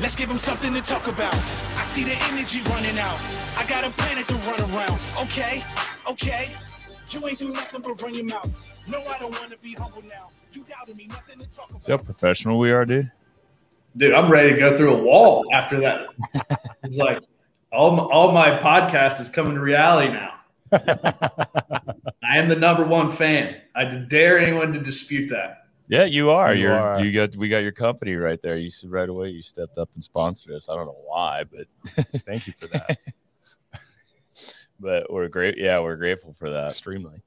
Let's give them something to talk about. I see the energy running out. I got a planet to run around. Okay, okay. You ain't do nothing but run your mouth. No, I don't want to be humble now. You doubted me, nothing to talk about. See how professional we are, dude. Dude, I'm ready to go through a wall after that. it's like all my, all my podcast is coming to reality now. I am the number one fan. I dare anyone to dispute that. Yeah, you are. You You are. are. You got. We got your company right there. You said right away. You stepped up and sponsored us. I don't know why, but Thank you for that. but we're great. Yeah, we're grateful for that. Extremely.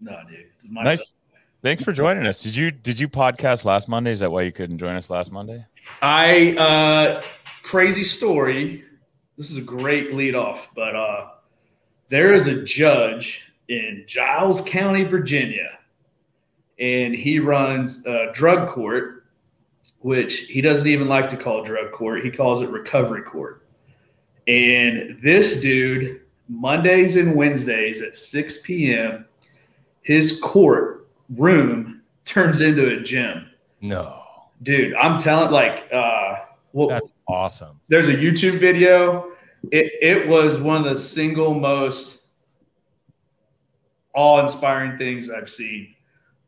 No, dude. My- Nice. Thanks for joining us. Did you did you podcast last Monday? Is that why you couldn't join us last Monday? I uh crazy story. This is a great lead off, but uh there is a judge in Giles County, Virginia, and he runs a drug court, which he doesn't even like to call drug court. He calls it recovery court. And this dude, Mondays and Wednesdays at 6 p.m., his court room turns into a gym. No. Dude, I'm telling like uh well, That's awesome. there's a YouTube video. It it was one of the single most awe-inspiring things I've seen.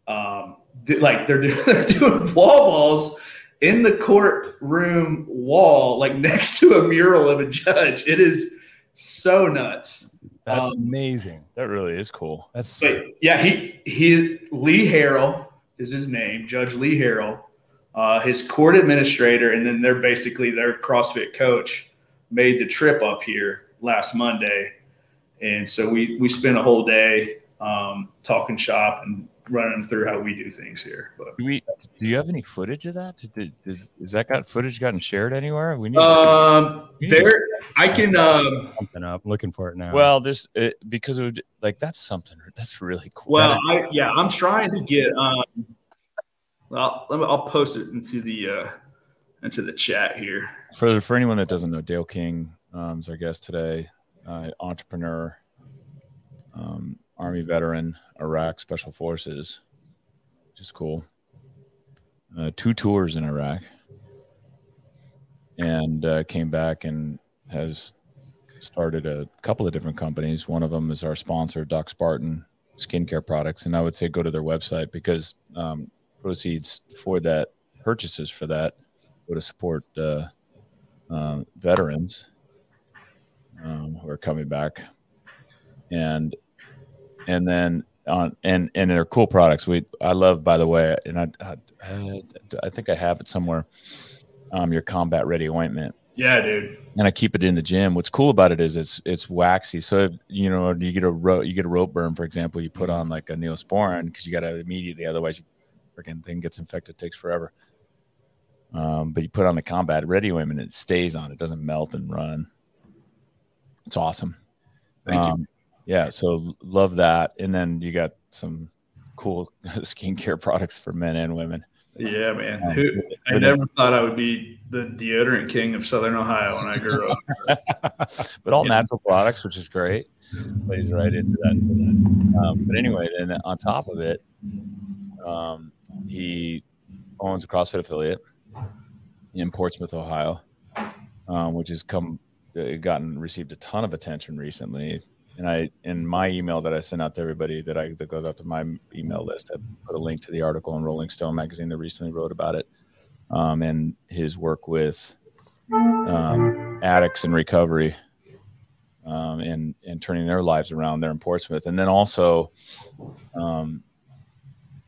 Um, d- like they're, do- they're doing wall balls in the courtroom wall, like next to a mural of a judge. It is so nuts. That's Um, amazing. That really is cool. That's But yeah, he he Lee Harrell is his name, Judge Lee Harrell. Uh, his court administrator, and then they're basically their CrossFit coach made the trip up here last Monday, and so we we spent a whole day um, talking shop and running through how we do things here. But Do we? Do you have any footage of that? Did, did, did, is that got footage gotten shared anywhere? We need. um, there, I can. Um, something up. I'm looking for it now. well, there's it, because it would, like that's something that's really cool. well, I yeah, I'm trying to get. Um, well, let me, I'll post it into the uh, into the chat here. for for anyone that doesn't know, Dale King um, is our guest today. Uh, entrepreneur, um, Army veteran, Iraq Special Forces, which is cool. Uh, two tours in Iraq, and uh, came back and has started a couple of different companies. One of them is our sponsor, Doc Spartan Skincare Products, and I would say go to their website because um, proceeds for that purchases for that go to support uh, um, veterans um, who are coming back, and and then on and and they're cool products. We I love by the way, and I I, I think I have it somewhere. Um, your combat ready ointment, Yeah, dude. and I keep it in the gym. What's cool about it is it's it's waxy. So if, you know you get a rope you get a rope burn, for example, you put on like a neosporin because you got to immediately, otherwise, you freaking thing gets infected, takes forever. Um, but you put on the combat ready ointment, it stays on. It doesn't melt and run. It's awesome. Thank you. Yeah, so love that. And then you got some cool skincare products for men and women. Yeah, man. Um, Who, I never thought I would be the deodorant king of Southern Ohio when I grew up. but all Yeah. natural products, which is great. Plays right into that. Um, but anyway, then on top of it, um, he owns a CrossFit affiliate in Portsmouth, Ohio, um, which has come uh, gotten received a ton of attention recently. And I, in my email that I sent out to everybody that I that goes out to my email list, I put a link to the article in Rolling Stone magazine that recently wrote about it, um, and his work with um, addicts in recovery um, and and turning their lives around there in Portsmouth, and then also, um,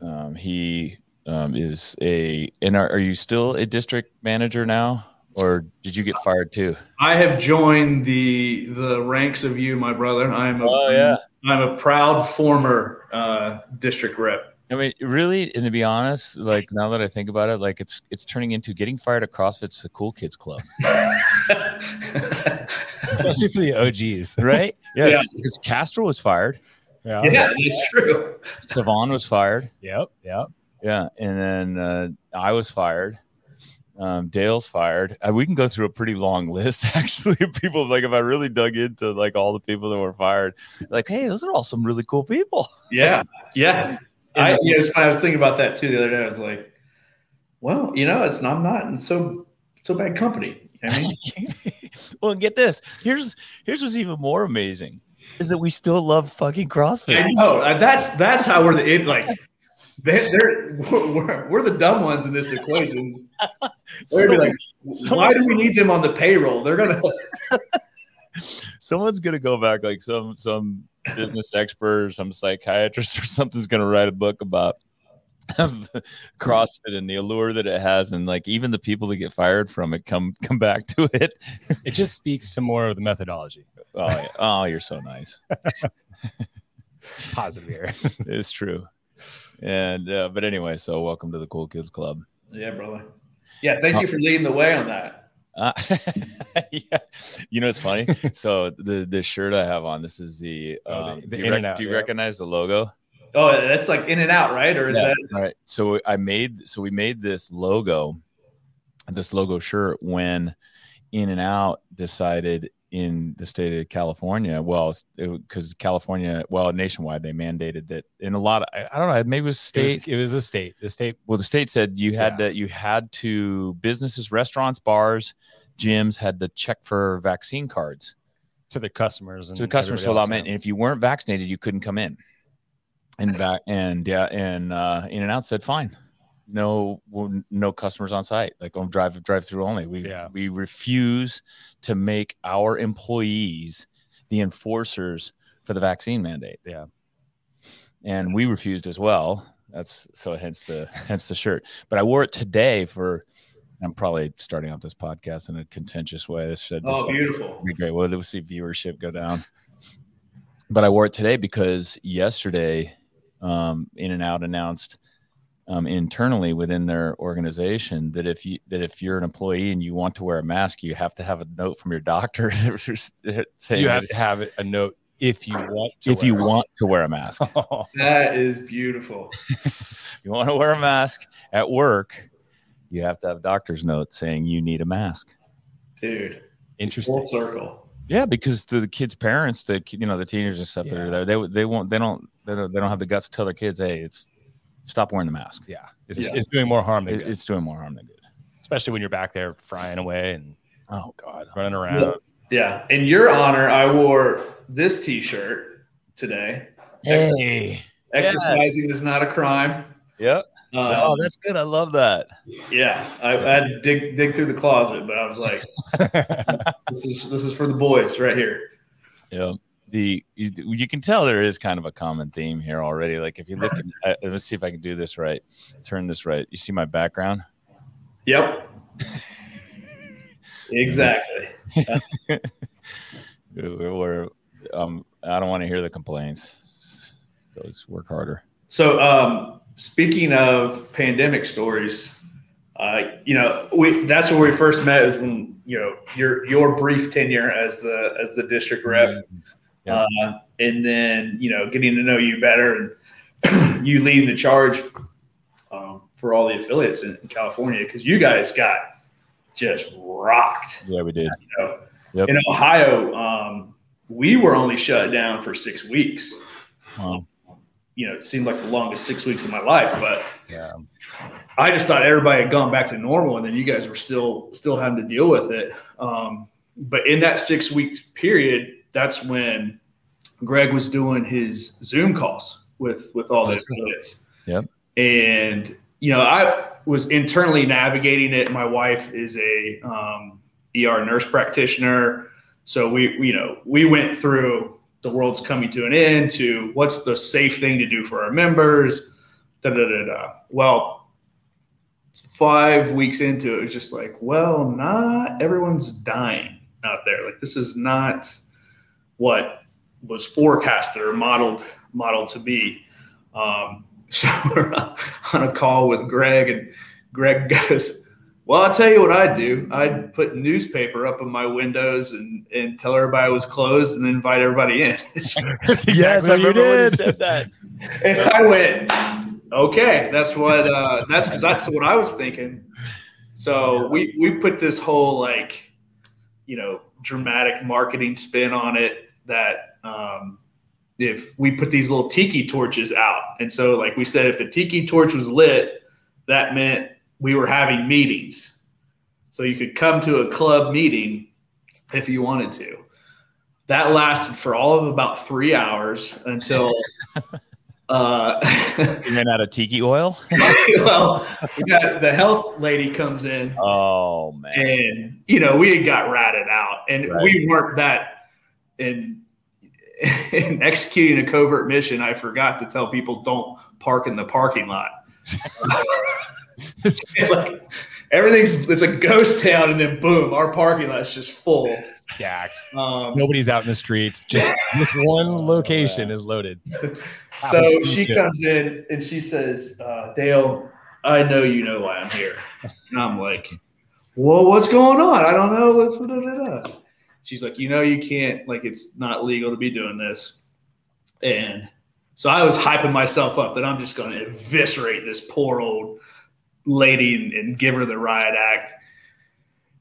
um, he um, is a. And are, are you still a district manager now, or did you get fired too? I have joined the the ranks of you, my brother. I'm a, Oh, yeah. I'm a proud former uh, district rep. I mean, really, and to be honest, like now that I think about it, like it's it's turning into getting fired at CrossFit's the cool kids club, especially for the OGs. right? Yeah, Yeah. because Castro was fired, Yeah. yeah, it's true. Sevan was fired, Yep. Yep. Yeah, and then uh, I was fired. Um, Dale's fired. Uh, we can go through a pretty long list, actually, of people. Like, if I really dug into like all the people that were fired, like, hey, those are all some really cool people. Yeah, yeah. I, you know, it's funny, I was thinking about that too the other day. I was like, well, you know, it's I'm not in so so bad company. I mean, well, and get this. Here's here's what's even more amazing is that we still love fucking CrossFit. I know uh, that's that's how we're the it like. They, they're we're, we're the dumb ones in this equation. They're be like, why do we need them on the payroll? They're gonna Someone's gonna go back, like some some business expert or some psychiatrist or something's gonna write a book about CrossFit and the allure that it has, and like even the people that get fired from it come come back to it. It just speaks to more of the methodology. Oh, yeah. oh you're so nice. Positive here. it's true. And uh, but anyway, so welcome to the Cool Kids Club. Yeah, brother. Yeah, thank you for leading the way on that. Uh, yeah, you know it's funny. so the the shirt I have on, this is the, Oh, the- um, the do you, in rec- out, do you yeah. recognize the logo? Oh, that's like in and out, right? Or is Yeah. that All right. So I made so we made this logo, this logo shirt when In and Out decided in the state of California, well, because California, well, nationwide, they mandated that in a lot of I, I don't know, maybe it was It was, state. it was the state. The state. well, the state said you had Yeah. to you had to businesses, restaurants, bars, gyms had to check for vaccine cards to the customers and to the customers so else, in. And if you weren't vaccinated, you couldn't come in. And back and yeah, and uh, In and Out said fine, no no customers on site, like on drive drive through only. We Yeah. we refuse to make our employees the enforcers for the vaccine mandate. Yeah. and we refused as well. That's so hence the hence the shirt. But I wore it today for. I'm probably starting off this podcast in a contentious way. This should oh beautiful. be great. Well, we'll see viewership go down. But I wore it today because yesterday, um, In and Out announced um, internally within their organization that if you that if you're an employee and you want to wear a mask, you have to have a note from your doctor saying you have to have a note if you want to. if you wear want to wear a mask. That is beautiful. you want to wear a mask at work, you have to have a doctor's note saying you need a mask. Dude. Interesting. Full circle. Yeah, because the kids' parents, the you know the teenagers and stuff that are there, they they won't they don't they don't they don't have the guts to tell their kids, hey, it's stop wearing the mask. Yeah, it's, Yeah. it's doing more harm than It, good, it's doing more harm than good. especially when you're back there frying away and Oh God. running around. Yeah. In your honor, I wore this t-shirt today. Hey. Exercising is not a crime. Yep. Um, oh, that's good. I love that. yeah, I, I had to dig dig through the closet, but I was like, this is this is for the boys right here. Yeah. The you, you can tell there is kind of a common theme here already. Like if you look, at, let's see if I can do this right. Turn this right. You see my background? Yep. exactly. We're, um, I don't want to hear the complaints. Let's work harder. So, um, speaking of pandemic stories, uh, you know, we that's where we first met is when you know your your brief tenure as the as the district rep, Yeah. uh, and then you know getting to know you better and you leading the charge um, for all the affiliates in, in California because you guys got just rocked. Yeah, we did. You know, Yep. in Ohio, um, we were only shut down for six weeks. Wow. You know, it seemed like the longest six weeks of my life, but Yeah. I just thought everybody had gone back to normal, and then you guys were still still having to deal with it. Um, but in that six week period, that's when Greg was doing his Zoom calls with with all those affiliates. Yep. And you know, I was internally navigating it. My wife is a um, ER nurse practitioner, so we you know we went through the world's coming to an end to what's the safe thing to do for our members. Da da da da. Well, five weeks into it, it was just like, well, not everyone's dying out there. Like this is not what was forecasted or modeled modeled to be. Um, so we're on a call with Greg, and Greg goes, "Well, I'll tell you what I'd do. I'd put newspaper up in my windows and and tell everybody it was closed, and invite everybody in." yes, I you remember when you did. said that. And I went, okay, that's what uh, that's that's what I was thinking. So we we put this whole like, you know, dramatic marketing spin on it that um, if we put these little tiki torches out, and so like we said, if the tiki torch was lit, that meant we were having meetings. so you could come to a club meeting if you wanted to. That lasted for all of about three hours until. Uh, You ran out of tiki oil. well, we got the health lady comes in, Oh man. and you know we had got ratted out, and Right. we weren't that in in executing a covert mission. I forgot to tell people don't park in the parking lot. like everything's it's a ghost town, and then boom, our parking lot's just full. Stacked. Um, Nobody's out in the streets. Just this one location is loaded. so she comes in and she says, uh, "Dale, I know you know why I'm here." And I'm like, "Well, what's going on? I don't know." What's da, da, da. She's like, "You know, you can't. Like, it's not legal to be doing this." And so I was hyping myself up that I'm just going to eviscerate this poor old lady and, and give her the riot act.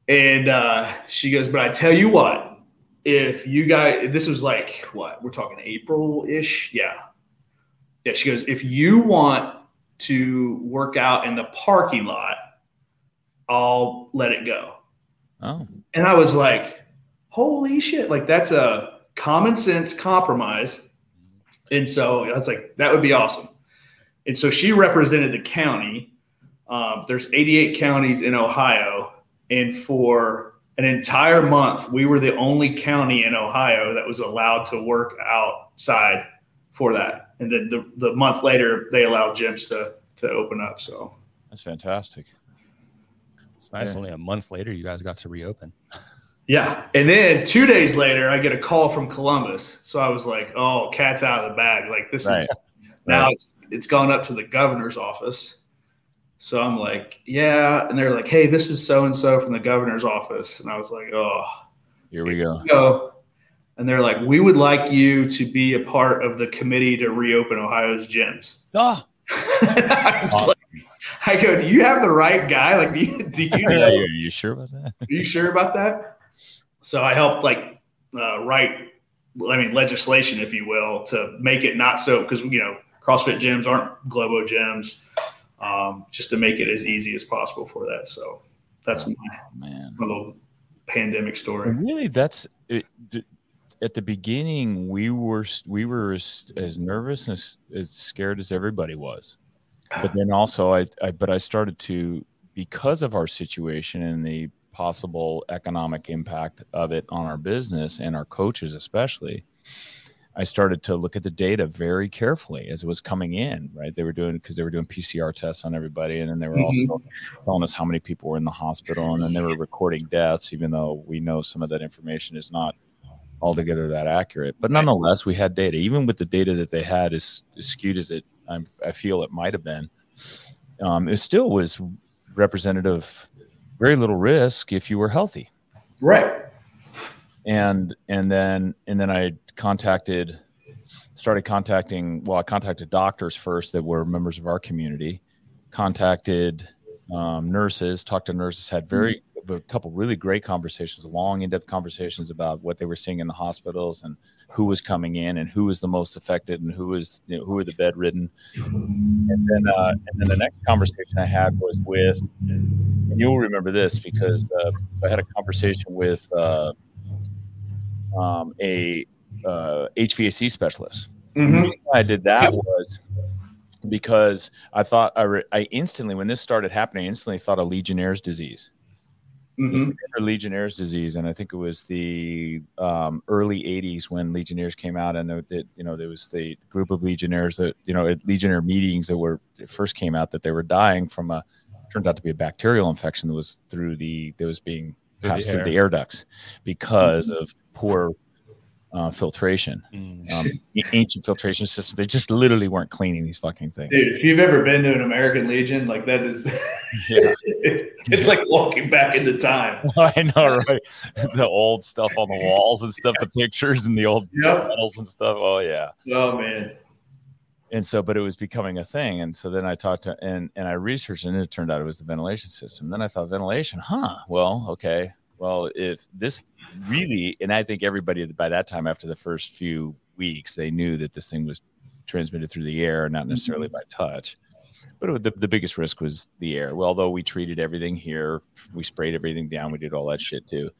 And uh, she goes, "But I tell you what." If you guys, this was like what we're talking April ish, yeah, yeah, she goes, if you want to work out in the parking lot, I'll let it go. Oh. And I was like, holy shit, like that's a common sense compromise. And so I was like, that would be awesome. And so she represented the county. Um, there's 88 counties in Ohio. And for an entire month, we were the only county in Ohio that was allowed to work outside for that. And then the, the month later, they allowed gyms to to open up. So That's fantastic. It's nice. Yeah. Only a month later, you guys got to reopen. yeah. And then two days later, I get a call from Columbus. So I was like, oh, cat's out of the bag. Like this Right. is now Right. it's it's gone up to the governor's office. So I'm like, yeah. And they're like, hey, this is so and so from the governor's office. And I was like, oh, Here we go. go. And they're like, we would like you to be a part of the committee to reopen Ohio's gyms. Oh, I, was like- I go, do you have the right guy? Like, do you, do you know? Are you, are you sure about that? Are you sure about that? So I helped like uh, write, I mean, legislation, if you will, to make it not so because you know CrossFit gyms aren't Globo gyms, um, just to make it as easy as possible for that. So that's my, Oh, man. my little pandemic story. Really, that's it, d- at the beginning. We were we were as, as nervous and as, as scared as everybody was, but then also I, I but I started to because of our situation and the possible economic impact of it on our business and our coaches especially. I started to look at the data very carefully as it was coming in. Right, they were doing because they were doing PCR tests on everybody, and then they were Mhm. also telling us how many people were in the hospital, and then they were recording deaths, even though we know some of that information is not altogether that accurate. But nonetheless, we had data. Even with the data that they had, as, as skewed as it, I'm, I feel it might have been, um, it still was representative. Very little risk if you were healthy Right. and and then and then I contacted started contacting well I contacted doctors first that were members of our community contacted um, nurses talked to nurses had very a couple really great conversations long in-depth conversations about what they were seeing in the hospitals and who was coming in and who was the most affected and who was you know, who were the bedridden and then uh, and then the next conversation I had was with and you'll remember this because uh, I had a conversation with uh, um, a uh, HVAC specialist. The Mhm. I did that was because I thought I, re- I instantly, when this started happening, I instantly thought of Legionnaire's disease. Mhm. Legionnaire's disease, and I think it was the um, early '80s when Legionnaires came out, and there, that you know there was the group of Legionnaires that you know at Legionnaire meetings that were first came out that they were dying from a turned out to be a bacterial infection that was through the that was being Through the passed through the air ducts because of poor uh, filtration. Mm. Um, ancient filtration system, they just literally weren't cleaning these fucking things. Dude, if you've ever been to an American Legion, like that is, Yeah. it's like walking back into time. I know, right? the old stuff on the walls and stuff, the pictures and the old Yep. medals and stuff. Oh yeah. Oh man. And so, but it was becoming a thing. And so then I talked to and and I researched and it turned out it was the ventilation system. Then I thought ventilation, huh? Well, okay. Well, if this really, and I think everybody by that time, after the first few weeks, they knew that this thing was transmitted through the air, not mm-hmm. necessarily by touch. But it, the, the biggest risk was the air. Well, although we treated everything here, we sprayed everything down, we did all that shit too.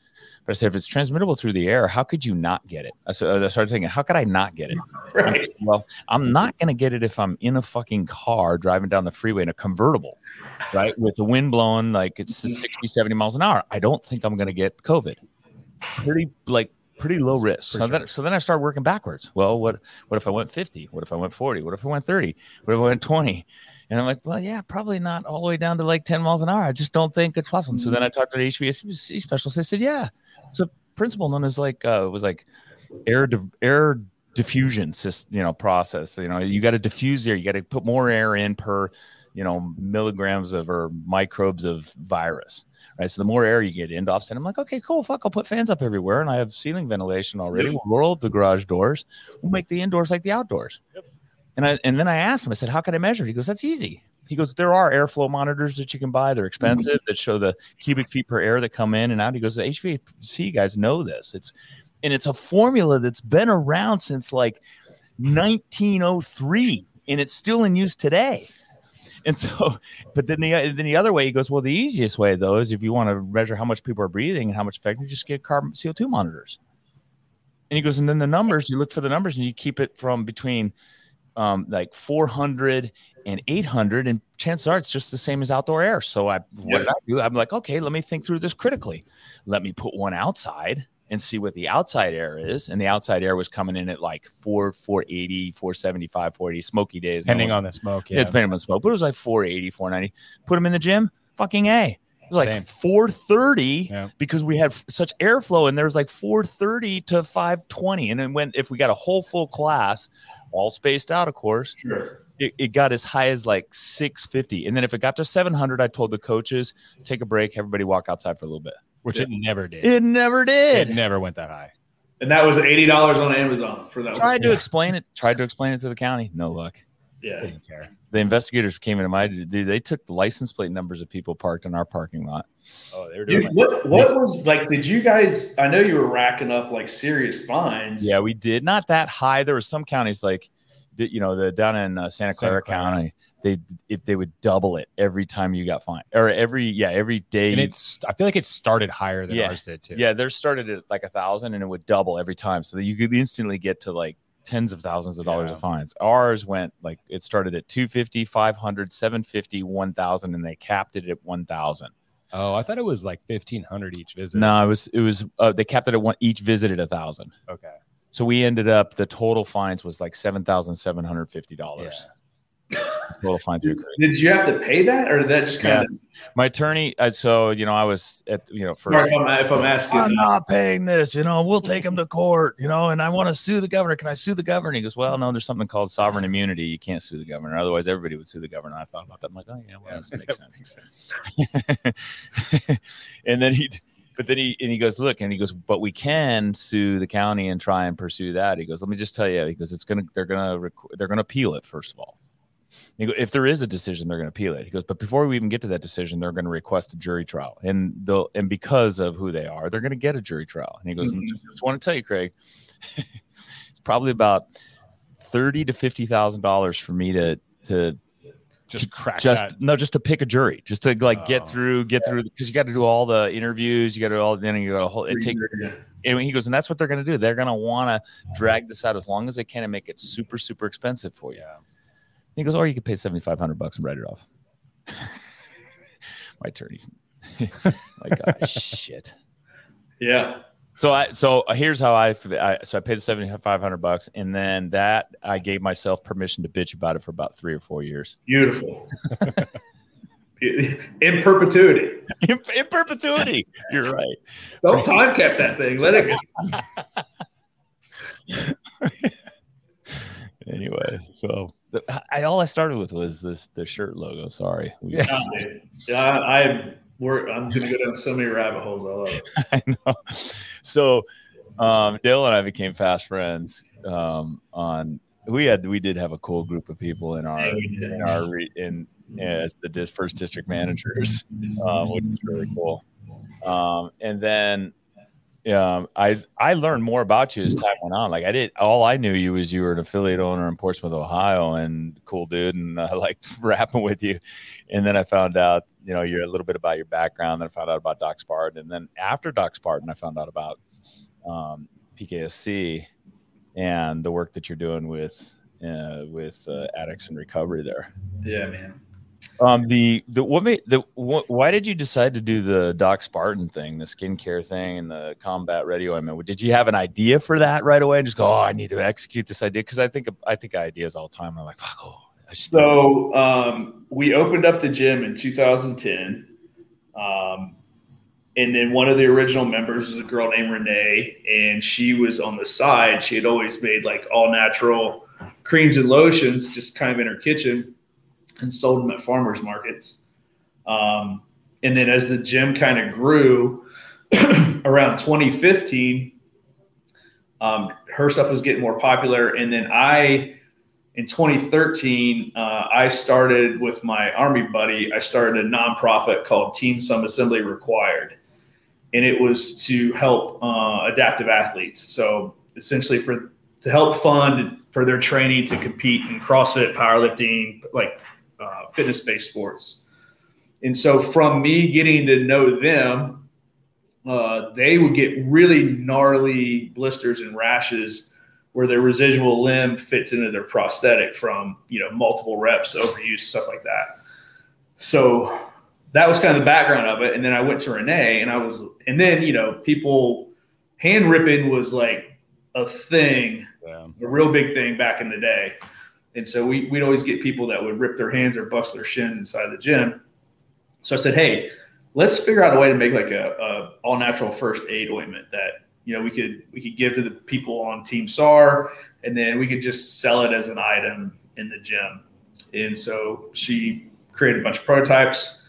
But I said, if it's transmittable through the air, how could you not get it? I, started thinking, how could I not get it? Right. Well, I'm mm-hmm. not going to get it if I'm in a fucking car driving down the freeway in a convertible, right? With the wind blowing like it's mm-hmm. 60, 70 miles an hour. I don't think I'm going to get COVID. Pretty like pretty low risk. For So then, so then I start working backwards. Well, what what if I went 50? What if I went 40? What if I went 30? What if I went 20? And I'm like, well, yeah, probably not all the way down to like 10 miles an hour. I just don't think it's possible. So then I talked to the HVAC specialist. They said, yeah, it's a principle known as like uh, it was like air diff- air diffusion system, you know, process. You know, you got to diffuse air. You got to put more air in per, you know, milligrams of or microbes of virus. Right. So the more air you get into offset, I'm like, okay, cool. Fuck, I'll put fans up everywhere, and I have ceiling ventilation already. We'll roll up the garage doors. We'll make the indoors like the outdoors. yep. And I and then I asked him. I said, how can I measure? it? He goes, that's easy. He goes, there are airflow monitors that you can buy. They're mm-hmm. expensive that show the cubic feet per air that come in and out. He goes, the HVAC guys know this. It's and it's a formula that's been around since like 1903 and it's still in use today. And so, but then the then the other way he goes, well, the easiest way though is if you want to measure how much people are breathing and how much effect, you just get carbon CO2 monitors. And he goes, and then the numbers, you look for the numbers and you keep it from between um, like 400 and 800, and chances are it's just the same as outdoor air. So I, what Yep. did I do? I'm like, okay, let me think through this critically. Let me put one outside and see what the outside air is. And the outside air was coming in at like 4, 480, 475, 480, smoky days. Depending one- on the smoke. yeah, Yeah. it's depending on smoke, but it was like 480, 490. Put them in the gym, fucking A. It was like Same. 430 Yeah. because we had f- such airflow and there was like 430 to 520. And then when if we got a whole full class, all spaced out, of course, Sure. it, it got as high as like 650. And then if it got to 700, I told the coaches, take a break, everybody walk outside for a little bit. Which it never did. It never did. It never went that high. And that was eighty dollars on Amazon for that. one. Tried to Yeah. explain it, tried to explain it to the county. No luck. Yeah. Didn't care. The investigators came into my, they, they took the license plate numbers of people parked in our parking lot. Oh, they were doing Dude, what what was like? Did you guys? I know you were racking up like serious fines. Yeah, we did not that high. There were some counties like, you know, the down in uh, Santa Santa Clara, Clara. County. They if they would double it every time you got fined, or every yeah every day. and it's I feel like it started higher than Yeah. ours did too. yeah, theirs started at like a thousand, and it would double every time, so that you could instantly get to like tens of thousands of dollars Yeah. of fines. Ours went like it started at 250, 500, 750, 1000 and they capped it at 1000. Oh, I thought it was like fifteen hundred each visit. No, it was it was uh, they capped it at one each visit at a thousand. Okay. So we ended up the total fines was like seven thousand Total fine through Did, you have to pay that, or did that just kind of? My attorney, uh, so you know, I was at you know first. if I'm, if I'm asking. I'm not paying this, you know. We'll take him to court, you know, and I want to sue the governor. Can I sue the governor? He goes, Well, no, there's something called sovereign immunity. You can't sue the governor. Otherwise, everybody would sue the governor. I thought about that. I'm like, Oh, yeah, well, that makes sense. and then he, but then he, and he goes, Look, and he goes, But we can sue the county and try and pursue that. He goes, Let me just tell you, he goes, It's gonna, they're gonna, rec- they're gonna appeal it, first of all. He go, if there is a decision, they're going to appeal it. He goes, but before we even get to that decision, they're going to request a jury trial, and they'll and because of who they are, they're going to get a jury trial. And he goes, Mhm. just, just want to tell you, Craig, it's probably about thirty to fifty thousand dollars for me to to Just crack just that. no, just to pick a jury, just to like Oh. get through, get through because you got to do all the interviews, you got to do all then you got to whole it take. And he goes, and that's what they're going to do. They're going to want to drag this out as long as they can and make it super, super expensive for you. Yeah. He goes, or you could pay seventy five hundred bucks and write it off. My attorney's like, oh, shit. Yeah. So I so here's how I, I so I paid the seventy five hundred bucks, and then that I gave myself permission to bitch about it for about three or four years Beautiful. In perpetuity. in, in perpetuity. You're right. Don't time cap that thing. Let it go. Anyway, so the, I all I started with was this the shirt logo. Sorry, We- Yeah. Yeah, I, I'm. We're, I'm gonna go down so many rabbit holes. I love it. I know. So um, Dale and I became fast friends. Um, on we had we did have a cool group of people in our Yeah, in our re, in as the dis, first district managers, um, which was really cool. Um, and then um, I I learned more about you as time went on. Like I did, all I knew you was you were an affiliate owner in Portsmouth, Ohio, and cool dude, and I liked rapping with you. And then I found out, you know, you're a little bit about your background. Then I found out about Doc Spartan, and then after Doc Spartan, I found out about um, PKSC and the work that you're doing with uh, with uh, addicts and recovery there. Yeah, man. Um, the the what made the wh- why did you decide to do the Doc Spartan thing, the skincare thing, and the combat radio? I mean, did you have an idea for that right away and just go, oh, I need to execute this idea? Because I think I think ideas all the time. I'm like, fuck, oh. So um, we opened up the gym in 2010. Um, and then one of the original members was a girl named Renee, and she was on the side. She had always made like all natural creams and lotions, just kind of in her kitchen, and sold them at farmers markets. Um, and then as the gym kind of grew around 2015, um, her stuff was getting more popular. And then I, in 2013, uh, I started with my Army buddy, I started a nonprofit called Team Some Assembly Required. And it was to help uh, adaptive athletes. So essentially, for to help fund for their training to compete in CrossFit, powerlifting, like uh, fitness based sports. And so, from me getting to know them, uh, they would get really gnarly blisters and rashes where their residual limb fits into their prosthetic from you know multiple reps, overuse, stuff like that. So that was kind of the background of it. And then I went to Renee, and I was, and then you know, people hand ripping was like a thing Yeah. a real big thing back in the day. And so we, we'd always get people that would rip their hands or bust their shins inside the gym. So I said, hey, let's figure out a way to make like a, a all natural first aid ointment that you know we could we could give to the people on Team SAR, and then we could just sell it as an item in the gym. And so she created a bunch of prototypes.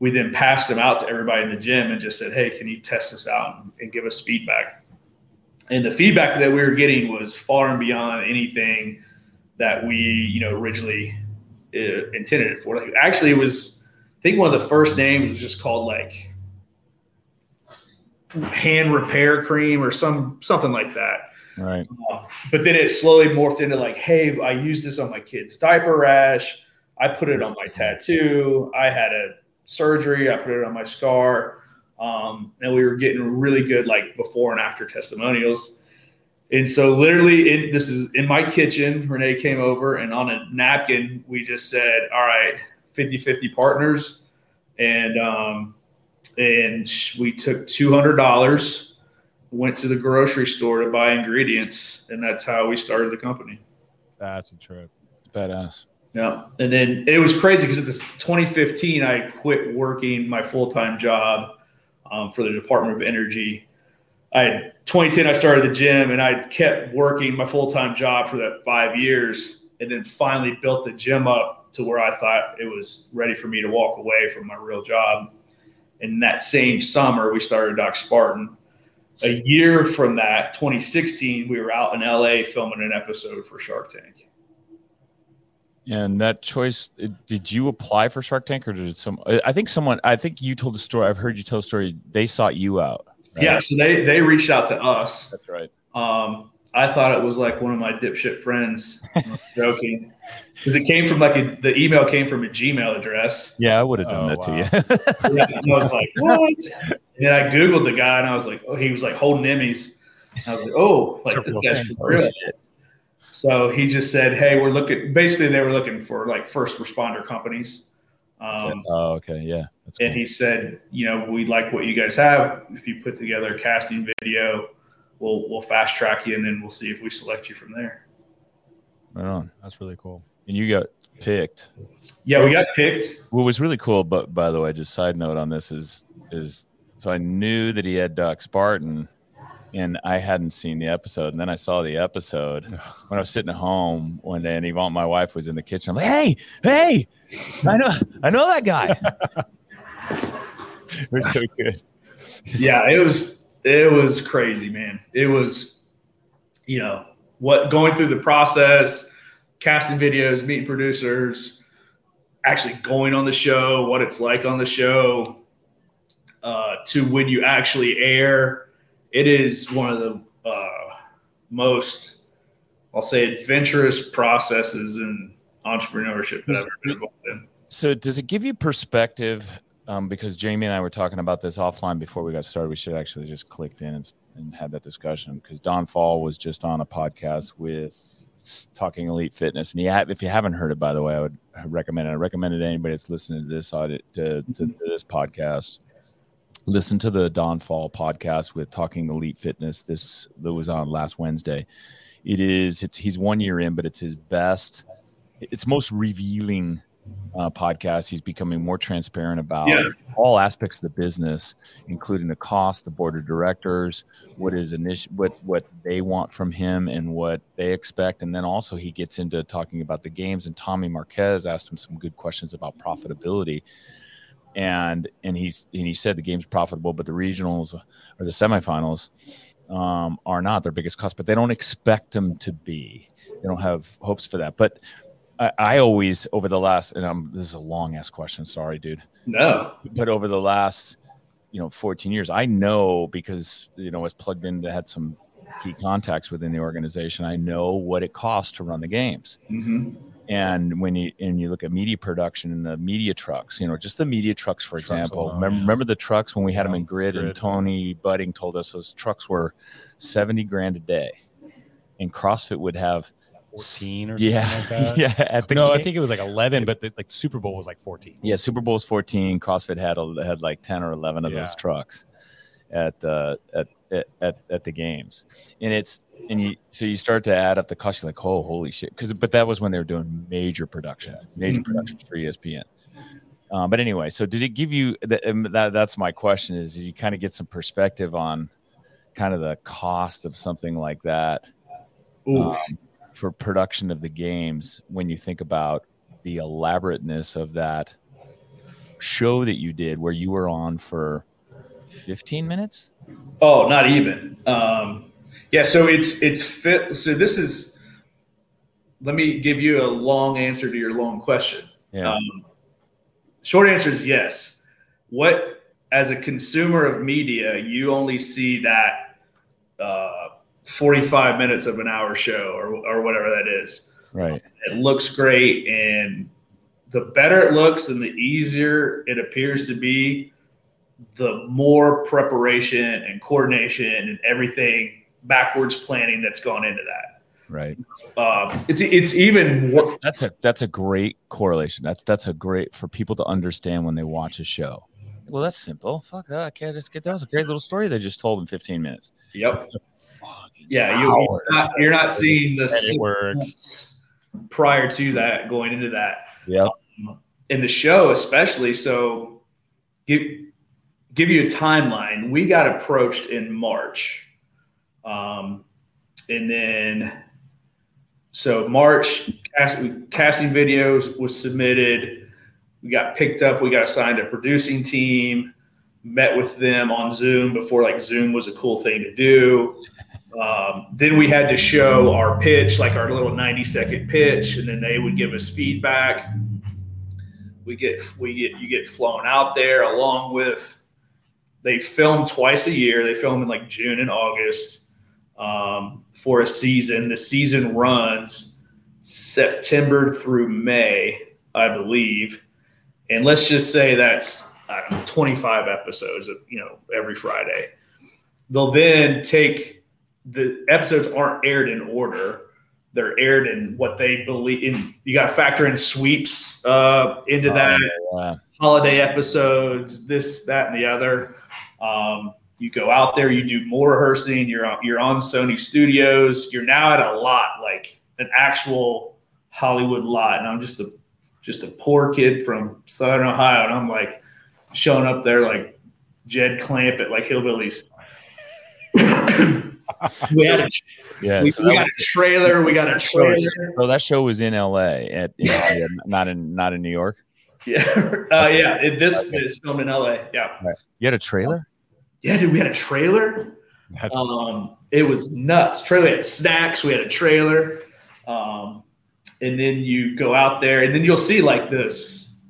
We then passed them out to everybody in the gym and just said, hey, can you test this out and, and give us feedback? and the feedback that we were getting was far and beyond anything that we you know originally uh, intended it for. Like actually it was i think one of the first names was just called like hand repair cream or some something like that. Right. uh, but then it slowly morphed into like hey i used this on my kid's diaper rash. I put it on my tattoo. I had a surgery. I put it on my scar. Um, and we were getting really good like before and after testimonials and so literally in, this is in my kitchen renee came over and on a napkin we just said all right 50-50 partners and um, and we took $200 went to the grocery store to buy ingredients and that's how we started the company That's a trip. It's badass. yeah. And then it was crazy because at this 2015, I quit working my full time job um, for the Department of Energy. I had 2010, I started the gym and I kept working my full time job for that five years. And then finally built the gym up to where I thought it was ready for me to walk away from my real job. And that same summer, we started Doc Spartan. A year from that, 2016, we were out in LA filming an episode for Shark Tank. And that choice, did you apply for Shark Tank or did some? I think someone, I think you told the story. I've heard you tell the story. They sought you out. Right? Yeah, so they they reached out to us. That's right. Um, I thought it was like one of my dipshit friends joking because it came from like a, the email came from a Gmail address. Yeah, I would have done Oh, that wow. to you. Yeah, and I was like, what? And then I googled the guy and I was like, oh, he was like holding Emmys. I was like, oh, like this guy's for real. So he just said, hey, we're looking. Basically, they were looking for like first responder companies. Um, oh, okay. Yeah. That's and cool. he said, you know, we like what you guys have. If you put together a casting video, we'll we'll fast track you, and then we'll see if we select you from there. right on. That's really cool. And you got picked. Yeah, we got picked. What was really cool, but by the way, just side note on this is is so I knew that he had Doc Spartan, and I hadn't seen the episode, and then I saw the episode when I was sitting at home one day, and Yvonne, my wife, was in the kitchen. I'm like, "Hey, hey, I know, I know that guy." it was so good. Yeah, it was it was crazy, man. It was, you know, what going through the process, casting videos, meeting producers, actually going on the show, what it's like on the show, uh, to when you actually air, it is one of the uh, most, I'll say, adventurous processes in entrepreneurship that I've ever involved in. So does it give you perspective? Um, because Jamie and I were talking about this offline before we got started. We should actually just clicked in and, and had that discussion because Don Faul was just on a podcast with Talking Elite Fitness, and he had, if you haven't heard it, by the way, I would recommend it. I recommend it to anybody that's listening to this audit to, to, to this podcast. Listen to the Don Faul podcast with Talking Elite Fitness. This that was on last Wednesday. It is. It's he's one year in, but it's his best. It's most revealing uh, podcast. He's becoming more transparent about Yeah. all aspects of the business, including the cost, the board of directors, what is initi- what what they want from him, and what they expect. And then also he gets into talking about the games. And Tommy Marquez asked him some good questions about profitability. And and he's and he said the game's profitable, but the regionals or the semifinals um, are not their biggest cost, but they don't expect them to be. They don't have hopes for that. But I, I always over the last and I'm this is a long ass question. Sorry, dude No. but over the last you know 14 years i know because you know I was plugged in to had some key contacts within the organization i know what it costs to run the games hmm and when you and you look at media production and the media trucks you know just the media trucks for Trucks example alone, remember, yeah. remember the trucks when we had them in grid, and tony budding told us those trucks were 70 grand a day and crossfit would have 14 or something yeah like that. yeah at the no, I think it was like 11, but the, like Super Bowl was like 14. Yeah, Super Bowl's 14. CrossFit had had like 10 or 11 of Yeah. those trucks at, uh, at at at the games, and it's and you so you start to add up the cost. You're like, oh, holy shit! Because but that was when they were doing major production, major Mhm. productions for ESPN. Um, but anyway, so did it give you that, um, that? That's my question: is you kind of get some perspective on kind of the cost of something like that um, for production of the games when you think about the elaborateness of that show that you did where you were on for 15 minutes Oh, not even. Um, yeah, so it's it's fit. So this is. Let me give you a long answer to your long question. yeah Um, short answer is yes. What, as a consumer of media, you only see that uh, 45 minutes of an hour show or, or whatever that is. right It looks great, and the better it looks and the easier it appears to be, the more preparation and coordination and everything backwards planning that's gone into that. right Um, it's it's even that's, that's a that's a great correlation that's that's a great for people to understand when they watch a show well that's simple fuck that I can't just get that was a great little story they just told in 15 minutes yep. Yeah, you, you're, not, you're not seeing the work. prior to that going into that Yep. in the show, especially. So, give give you a timeline. We got approached in March, um, and then so March cast, casting videos was submitted. We got picked up. We got assigned a producing team. Met with them on Zoom before like Zoom was a cool thing to do. Um, then we had to show our pitch, like our little 90 second pitch, and then they would give us feedback. We get we get you get flown out there along with they film twice a year. They film in like June and August um, for a season. The season runs September through May, I believe. And let's just say that's know, 25 episodes of you know every Friday. They'll then take the episodes aren't aired in order. They're aired in what they believe in. You got to factor in sweeps uh, into that Oh, yeah. holiday episodes, this, that, and the other. Um, you go out there, you do more rehearsing. You're on, you're on Sony Studios. You're now at a lot, like an actual Hollywood lot. And I'm just a just a poor kid from Southern Ohio, and I'm like showing up there like Jed Clampett like hillbillies. we had a, yeah we, so we that got a trailer. We got a trailer. so that show was in LA at in, not in not in New York Yeah, uh, yeah. It, this is filmed in LA. Yeah, you had a trailer yeah, dude. We had a trailer. That's Um, it was nuts. Trailer had snacks. We had a trailer. Um, and then you go out there, and then you'll see like this.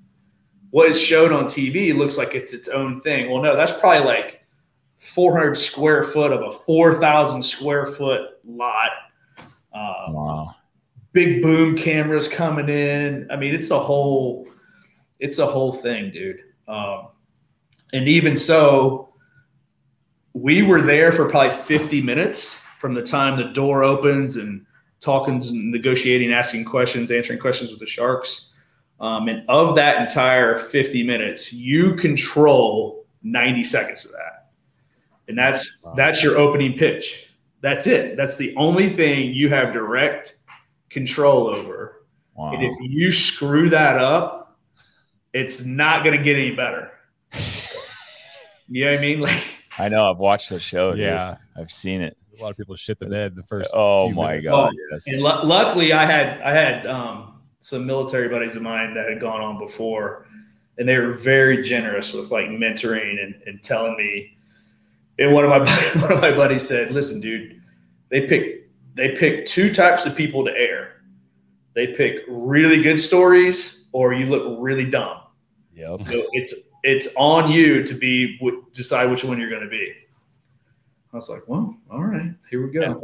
What is showed on TV looks like it's its own thing. Well, no, that's probably like 400 square foot of a 4,000 square foot lot. Um, Wow. big boom cameras coming in. I mean, it's a whole, it's a whole thing, dude. Um, and even so, we were there for probably 50 minutes from the time the door opens and talking, negotiating, asking questions, answering questions with the sharks. Um, and of that entire 50 minutes, you control 90 seconds of that. And that's Wow. that's your opening pitch. That's it. That's the only thing you have direct control over. Wow. And if you screw that up, it's not going to get any better. you know what I mean? Like, I know. I've watched the show. dude. Yeah. I've seen it. A lot of people shit the bed the first. Oh few my minutes. god. yes. and lu- luckily, I had I had um, some military buddies of mine that had gone on before, and they were very generous with like mentoring and, and telling me. And one of my one of my buddies said, "Listen, dude, they pick they pick two types of people to air. They pick really good stories, or you look really dumb. Yep. So it's it's on you to be decide which one you're going to be." I was like, "Well, all right, here we go."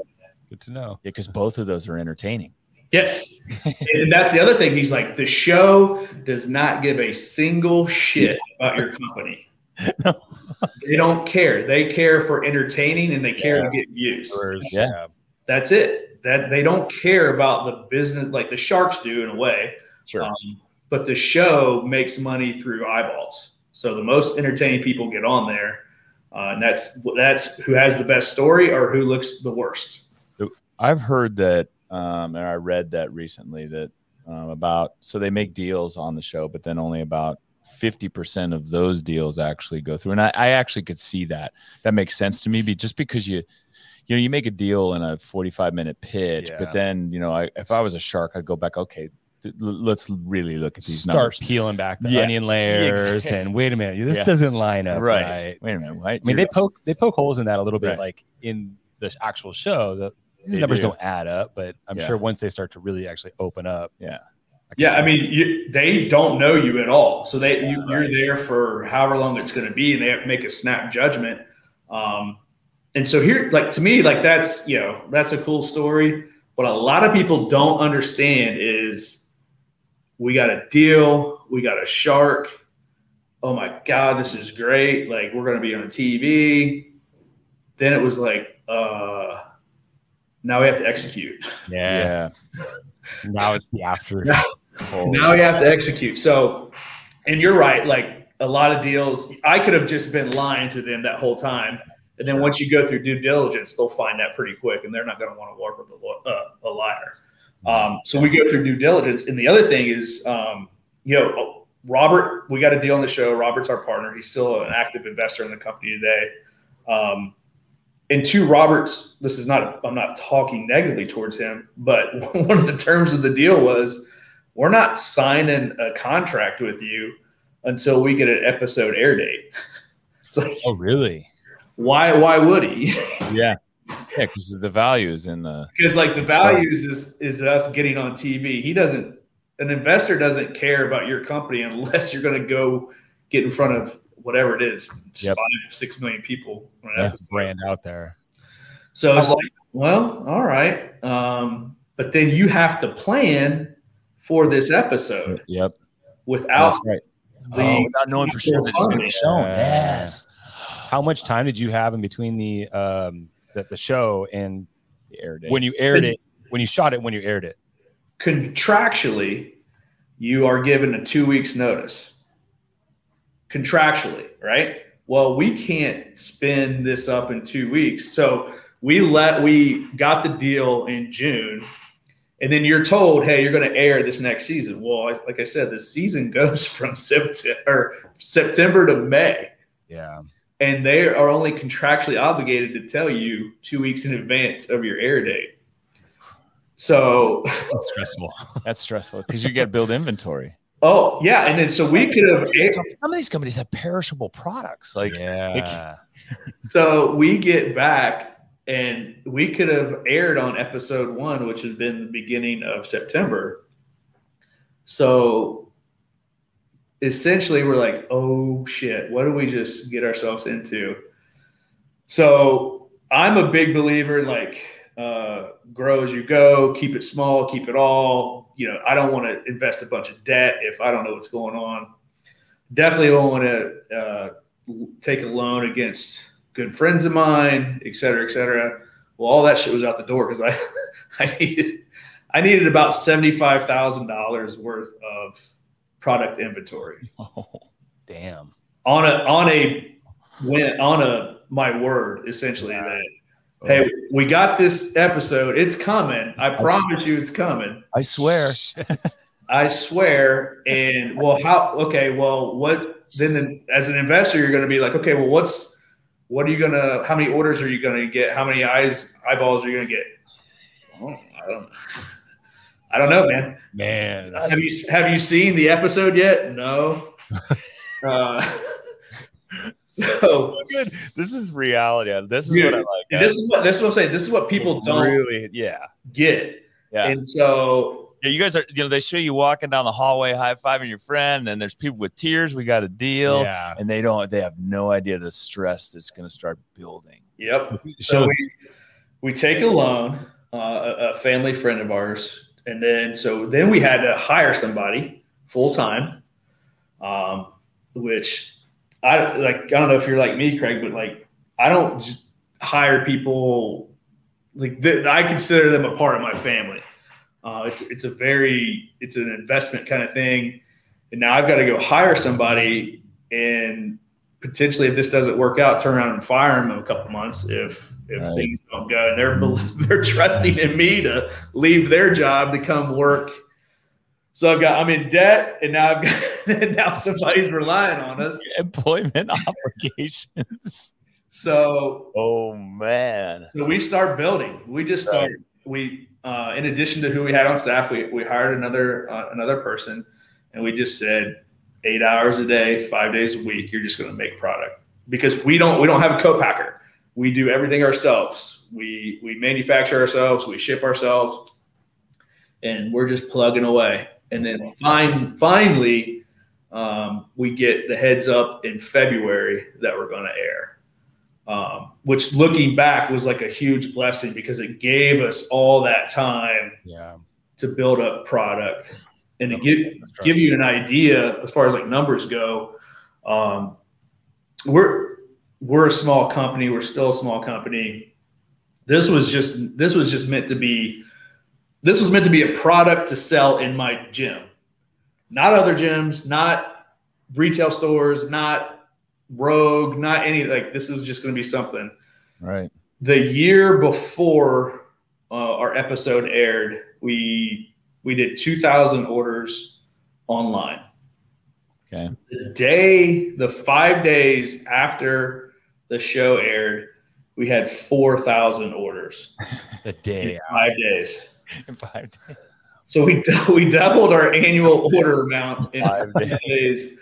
Good to know. Yeah, because both of those are entertaining. Yes. and that's the other thing. He's like, the show does not give a single shit about your company. No. They don't care. They care for entertaining and they care to get views. Yeah. That's it. That they don't care about the business like the sharks do in a way. Sure. Um, but the show makes money through eyeballs. So the most entertaining people get on there, uh, and that's that's who has the best story or who looks the worst. I've heard that, um, and I read that recently that um, about so they make deals on the show, but then only about fifty percent of those deals actually go through. And I, I actually could see that. That makes sense to me, be just because you, you know, you make a deal in a forty-five minute pitch, Yeah. but then you know, I, if I was a shark, I'd go back. Okay, let's really look at these Start numbers. peeling back the Yeah. onion layers exactly. and wait a minute, this Yeah. doesn't line up Right. right. Wait a minute. What? I mean, they poke they poke holes in that a little bit, Right. like in the actual show. The, these They numbers do. do. not add up, but I'm Yeah. sure once they start to really actually open up, Yeah. I Yeah, I mean, you, they don't know you at all, so they you, That's you're there for however long it's going to be, and they have to make a snap judgment. Um, and so here, like to me, like that's you know that's a cool story. What a lot of people don't understand is we got a deal, we got a shark. Oh my god, this is great! Like we're going to be on TV. Then it was like, uh, now we have to execute. yeah. Now it's the after. Holy- now we have to execute. So, and you're right. Like a lot of deals, I could have just been lying to them that whole time. And then once you go through due diligence, they'll find that pretty quick, and they're not going to want to work with a, uh, a liar. Um, so we go through due diligence, and the other thing is, um, you know, Robert, we got a deal on the show. Robert's our partner. He's still an active investor in the company today. Um, and to Robert's, this is not, I'm not talking negatively towards him, but one of the terms of the deal was we're not signing a contract with you until we get an episode air date. It's like, Oh, really? why, why would he? yeah. Yeah, because the value is in the Because like the values is, is us getting on TV. He doesn't, an investor doesn't care about your company unless you're going to go get in front of whatever it is, Yep. five, six million people. on an Yeah, episode. brand out there. So it's like, well, all right. Um, but then you have to plan for this episode Yep. without That's right. the oh, without knowing for sure that it's going to be shown. Yes. How much time did you have in between the um the, the show and The air when you aired it? When you shot it? When you aired it? contractually, you are given a two weeks notice. Contractually, right? Well, we can't spin this up in two weeks. So we let we got the deal in June, and then you're told, hey, you're going to air this next season. Well, like I said, the season goes from September September to May, Yeah. And they are only contractually obligated to tell you two weeks in advance of your air date. So That's stressful. That's stressful because you got to build inventory. Oh yeah, and then so we could have Some of these companies have perishable products. Like, yeah. so we get back and we could have aired on episode one, which has been the beginning of September. So essentially, we're like, oh shit, what do we just get ourselves into? So I'm a big believer in like uh, grow as you go, keep it small, keep it all. You know, I don't want to invest a bunch of debt if I don't know what's going on. Definitely don't want to uh, take a loan against good friends of mine, et cetera, et cetera. Well, all that shit was out the door because I, I needed, I needed about seventy five thousand dollars worth of product inventory. Oh, damn. on a on a win on a my word essentially that hey oh. we got this episode. It's coming. I promise you it's coming. I swear. i swear. And well how okay well what then the, as an investor you're going to be like okay well what's what are you going to how many orders are you going to get? How many eyes eyeballs are you going to get well, i don't i don't know man Man. have you have you seen the episode yet no uh, so good. This is reality. This is Dude, what I like. this is what this is what I'm saying. This is what people don't really. Yeah. get. Yeah. And so Yeah, you guys are, you know, they show you walking down the hallway, high fiving your friend, and there's people with tears. We got a deal, Yeah. and they don't, they have no idea the stress that's going to start building. yep. So So we we take a loan, uh, a, a family friend of ours, and then so then we had to hire somebody full time, um, which I like. I don't know if you're like me, Craig, but like I don't hire people like th- I consider them a part of my family. Uh, it's it's a very it's an investment kind of thing, and now I've got to go hire somebody and potentially if this doesn't work out, turn around and fire them in a couple months if if Right. things don't go. And they're they're trusting in me to leave their job to come work. So I've got I'm in debt, and now I've got now somebody's relying on us. Employment obligations. So Oh man. So we start building. We just start. We, uh, in addition to who we had on staff, we, we hired another uh, another person, and we just said eight hours a day, five days a week. You're just going to make product because we don't we don't have a co-packer. We do everything ourselves. We we manufacture ourselves. We ship ourselves, and we're just plugging away. And then fine, finally, um, we get the heads up in February that we're going to air um, which looking back was like a huge blessing because it gave us all that time yeah. to build up product and to give give you an idea as far as like numbers go. Um, we're we're a small company. We're still a small company. This was just this was just meant to be this was meant to be a product to sell in my gym, not other gyms, not retail stores, not Rogue, not any like this is just going to be something. Right. The year before uh, our episode aired, we we did 2,000 orders online. Okay. The day, the five days after the show aired, we had 4,000 orders The in day five days. in five days. So we we doubled our annual order amount in Five five days.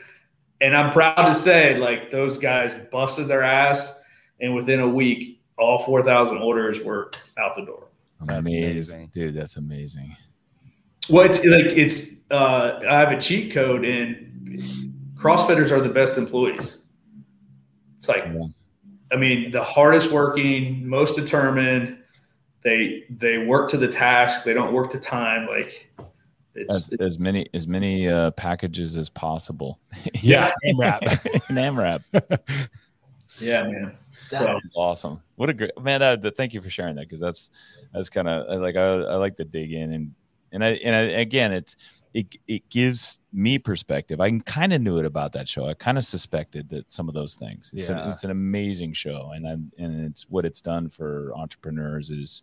And I'm proud to say, like those guys busted their ass, and within a week, all 4,000 orders were out the door. That's amazing. amazing. Dude, that's amazing. Well, it's like it's. Uh, I have a cheat code, and CrossFitters are the best employees. It's like, Yeah. I mean, the hardest working, most determined. They they work to the task. They don't work to time. Like it's As, as many as many uh, packages as possible. Yeah. wrap. An AMRAP. yeah, man. That So is awesome. What a great man. That, that- thank you for sharing that because that's that's kind of like I, I like to dig in and and I and I, again it's it it gives me perspective. I kind of knew it about that show. I kind of suspected that some of those things. It's Yeah. an it's an amazing show and I and it's what it's done for entrepreneurs is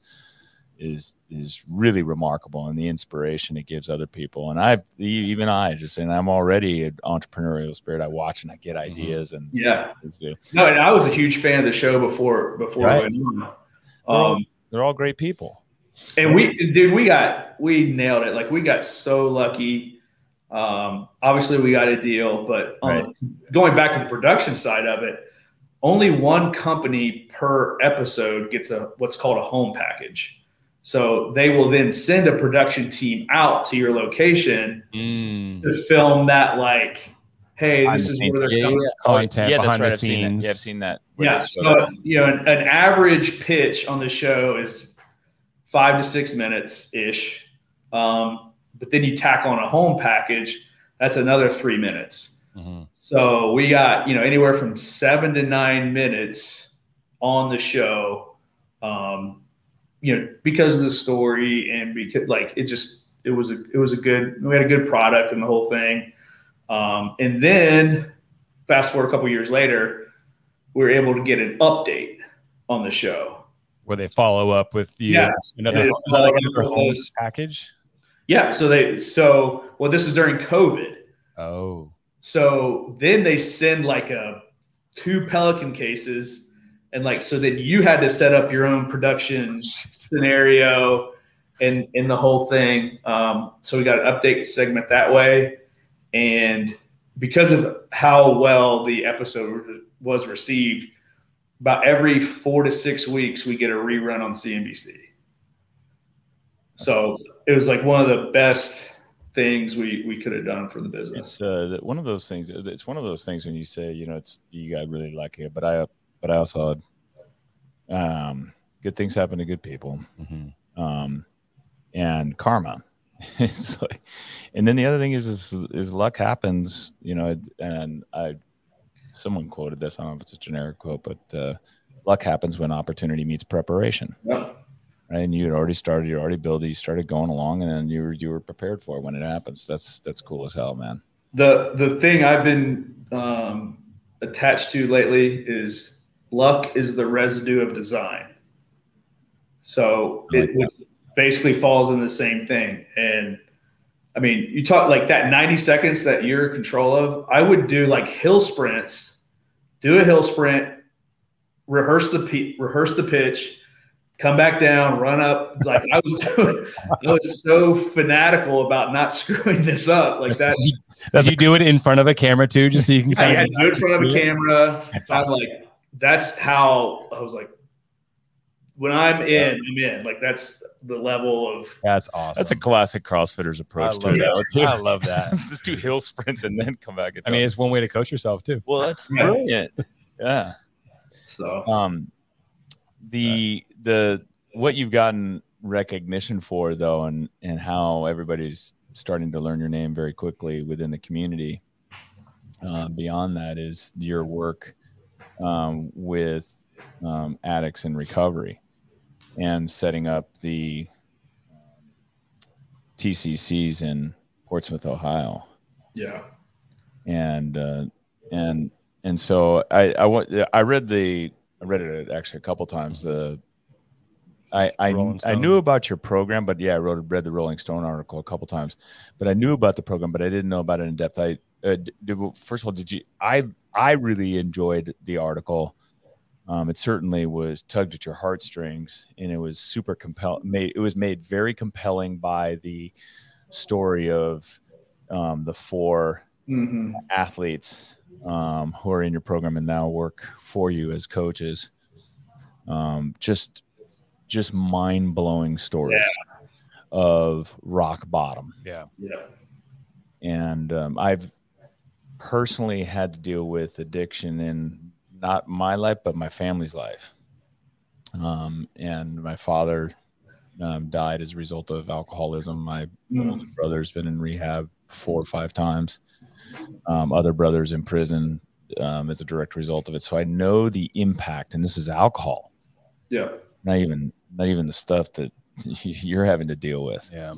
is is really remarkable and the inspiration it gives other people and I've e- even I just and I'm already an entrepreneurial spirit. I watch and I get ideas and yeah, no, and I was a huge fan of the show before before Right. we went on. Um, They're all great people. And we dude we got we nailed it like we got so lucky um obviously we got a deal but um, going back to the production side of it only one company per episode gets a what's called a home package so they will then send a production team out to your location Mm. to film that like hey, Behind this the is scenes. where they're Yeah, coming. yeah. Content yeah, that's behind right. the I've seen that. scenes. Yeah, I've seen that. Yeah, so you know, an, an average pitch on the show is five to six minutes ish. Um, but then you tack on a home package, that's another three minutes. Mhm. So we got you know anywhere from seven to nine minutes on the show, um, you know, because of the story and because like it just it was a it was a good we had a good product and the whole thing, um, and then fast forward a couple years later, we were able to get an update on the show. Where they follow up with you. Yeah. Another, is that like another home package? Yeah, so they so well this is during COVID. Oh. So then they send like a two Pelican cases, and like so then you had to set up your own production scenario and in the whole thing. Um, so we got an update segment that way, and because of how well the episode was received, about every four to six weeks we get a rerun on CNBC. So it was like one of the best things we we could have done for the business. It's uh, one of those things. It's one of those things when you say, you know, it's you got really lucky, but I, but I also, um, good things happen to good people, Mhm. um, and karma. it's like, and then the other thing is, is, is luck happens, you know, and I, someone quoted this. I don't know if it's a generic quote, but uh, luck happens when opportunity meets preparation. Yep. Right, and you had already started, you already built it, you started going along, and then you were you were prepared for it when it happens. That's that's cool as hell, man. the the thing I've been um, attached to lately is luck is the residue of design. So like it, it basically falls in the same thing. And I mean, you talk like that 90 seconds that you're in control of. I would do like hill sprints, do a hill sprint, rehearse the pe- rehearse the pitch, come back down, run up. Like I was doing, I was so fanatical about not screwing this up. Like that. That's you do it in front of a camera too, just so you can I kind had of to do it in front of a camera. That's I'm awesome. like, that's how I was like, when I'm in, I'm in. Like that's the level of That's awesome. That's a classic CrossFitters approach I to love it. that. I love that. Just do hill sprints and then come back. And I mean, it's one way to coach yourself too. well, that's brilliant. Yeah. so. Um, the the what you've gotten recognition for though, and and how everybody's starting to learn your name very quickly within the community. Uh, beyond that is your work um, with um, addicts in recovery and setting up the TCCs in Portsmouth, Ohio Yeah. and uh, and and so I I I read the I read it actually a couple times. The I I, I knew about your program, but yeah, I wrote read the Rolling Stone article a couple times. But I knew about the program, but I didn't know about it in depth. I uh, did, first of all, did you? I I really enjoyed the article. Um, it certainly was tugged at your heartstrings, and it was super compel. Made it was made very compelling by the story of um, the four hmm athletes um, who are in your program and now work for you as coaches. Um, just, just mind blowing stories of rock bottom. Yeah. Yeah. And um, I've personally had to deal with addiction in not my life, but my family's life. Um, and my father um, died as a result of alcoholism. My Mm. older brother's been in rehab four or five times. Um, other brothers in prison um, as a direct result of it. So I know the impact, and this is alcohol, Yeah. not even not even the stuff that you're having to deal with. Yeah.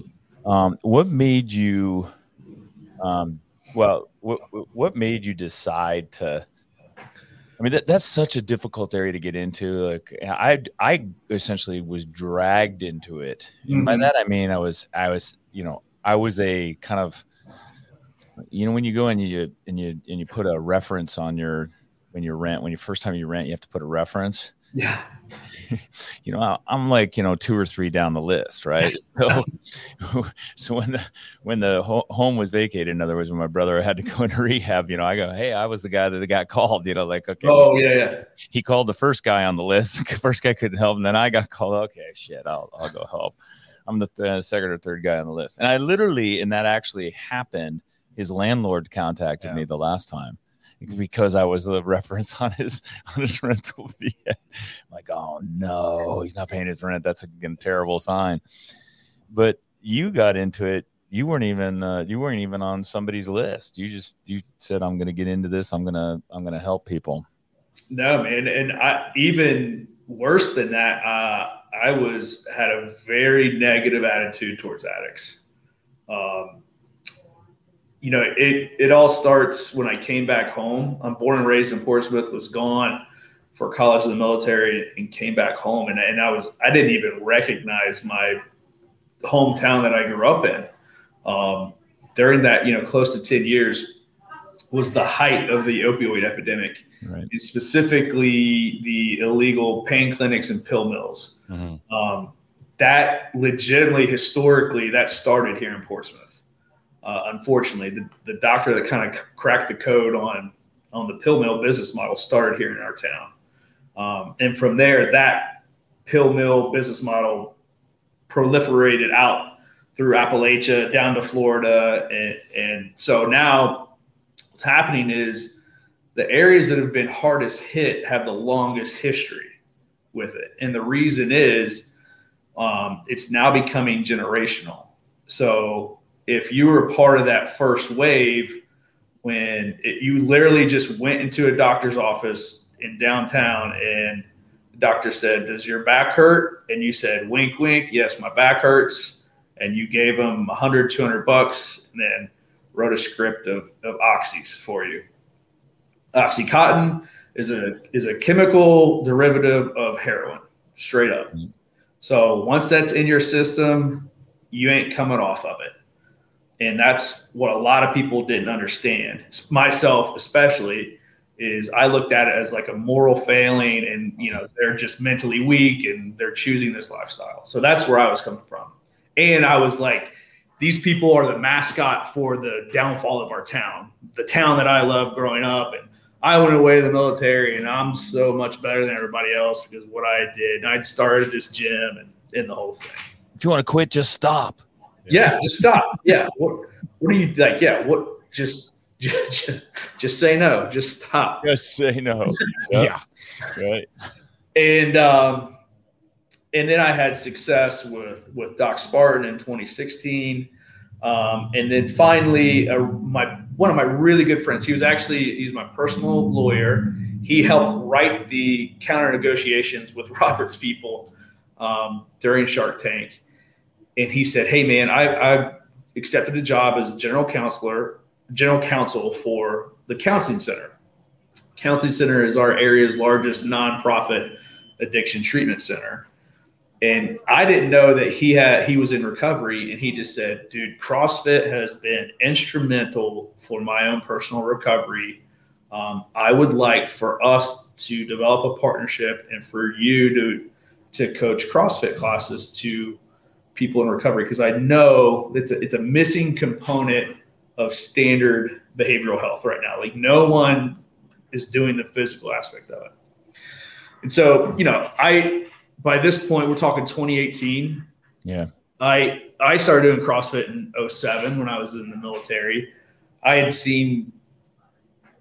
Um, what made you? Um, well, what what made you decide to? I mean, that, that's such a difficult area to get into. Like, I I essentially was dragged into it. And by mm-hmm. that I mean I was I was you know I was a kind of you know when you go and you and you and you put a reference on your when you rent when you first time you rent you have to put a reference Yeah. you know, I'm like, you know, two or three down the list, right? So, so when the when the ho- home was vacated, in other words, when my brother had to go into rehab, you know, I go, hey, I was the guy that got called, you know, like, okay, Oh yeah. Yeah. he called the first guy on the list, first guy couldn't help, and then I got called. Okay, shit, I'll I'll go help. I'm the th- uh, second or third guy on the list, and I literally, and that actually happened his landlord contacted Yeah. me the last time because I was the reference on his on his rental fee. like, oh no, he's not paying his rent. That's a terrible sign. But you got into it. You weren't even uh, you weren't even on somebody's list. You just you said, I'm going to get into this. I'm gonna I'm gonna help people. No, man, and I even worse than that, uh, I was had a very negative attitude towards addicts. Um, you know, it it all starts when I came back home. I'm born and raised in Portsmouth, was gone for college and the military, and came back home, and, and I was I didn't even recognize my hometown that I grew up in. Um, during that, you know, close to ten years was the height of the opioid epidemic Right. and specifically the illegal pain clinics and pill mills. Mm-hmm. Um, that legitimately, historically, that started here in Portsmouth. Uh, unfortunately, the, the doctor that kind of cracked the code on on the pill mill business model started here in our town, um, and from there, that pill mill business model proliferated out through Appalachia down to Florida, and, and so now what's happening is the areas that have been hardest hit have the longest history with it. And the reason is um, it's now becoming generational. So if you were part of that first wave, when it, you literally just went into a doctor's office in downtown and the doctor said, Does your back hurt? And you said, Wink, wink. Yes, my back hurts. And you gave them 100, 200 bucks and then wrote a script of, of oxys for you. Oxycontin is a is a chemical derivative of heroin, straight up. Mhm. So once that's in your system, you ain't coming off of it. And that's what a lot of people didn't understand. Myself especially is I looked at it as like a moral failing and you know they're just mentally weak and they're choosing this lifestyle. So that's where I was coming from. And I was like these people are the mascot for the downfall of our town, the town that I loved growing up. And I went away to the military and I'm so much better than everybody else because what I did. And I'd started this gym and, and the whole thing. If you want to quit, just stop. Yeah, just stop. Yeah. What, what are you like? Yeah. What, just, just, just say no. Just stop. Just say no. Yeah. Right. and um, and then I had success with with Doc Spartan in 2016, um, and then finally, uh, my one of my really good friends. He was actually he's my personal lawyer. He helped write the counter negotiations with Robert's people um, during Shark Tank, and he said, "Hey man, I, I accepted a job as a general counselor, general counsel for the counseling center." Counseling Center is our area's largest nonprofit addiction treatment center. And I didn't know that he had he was in recovery and he just said, dude, CrossFit has been instrumental for my own personal recovery. Um, I would like for us to develop a partnership and for you to to coach CrossFit classes to people in recovery because I know it's a, it's a missing component of standard behavioral health right now. Like no one is doing the physical aspect of it. And so, you know, I by this point we're talking 2018. Yeah. I I started doing CrossFit in 07 when I was in the military. I had seen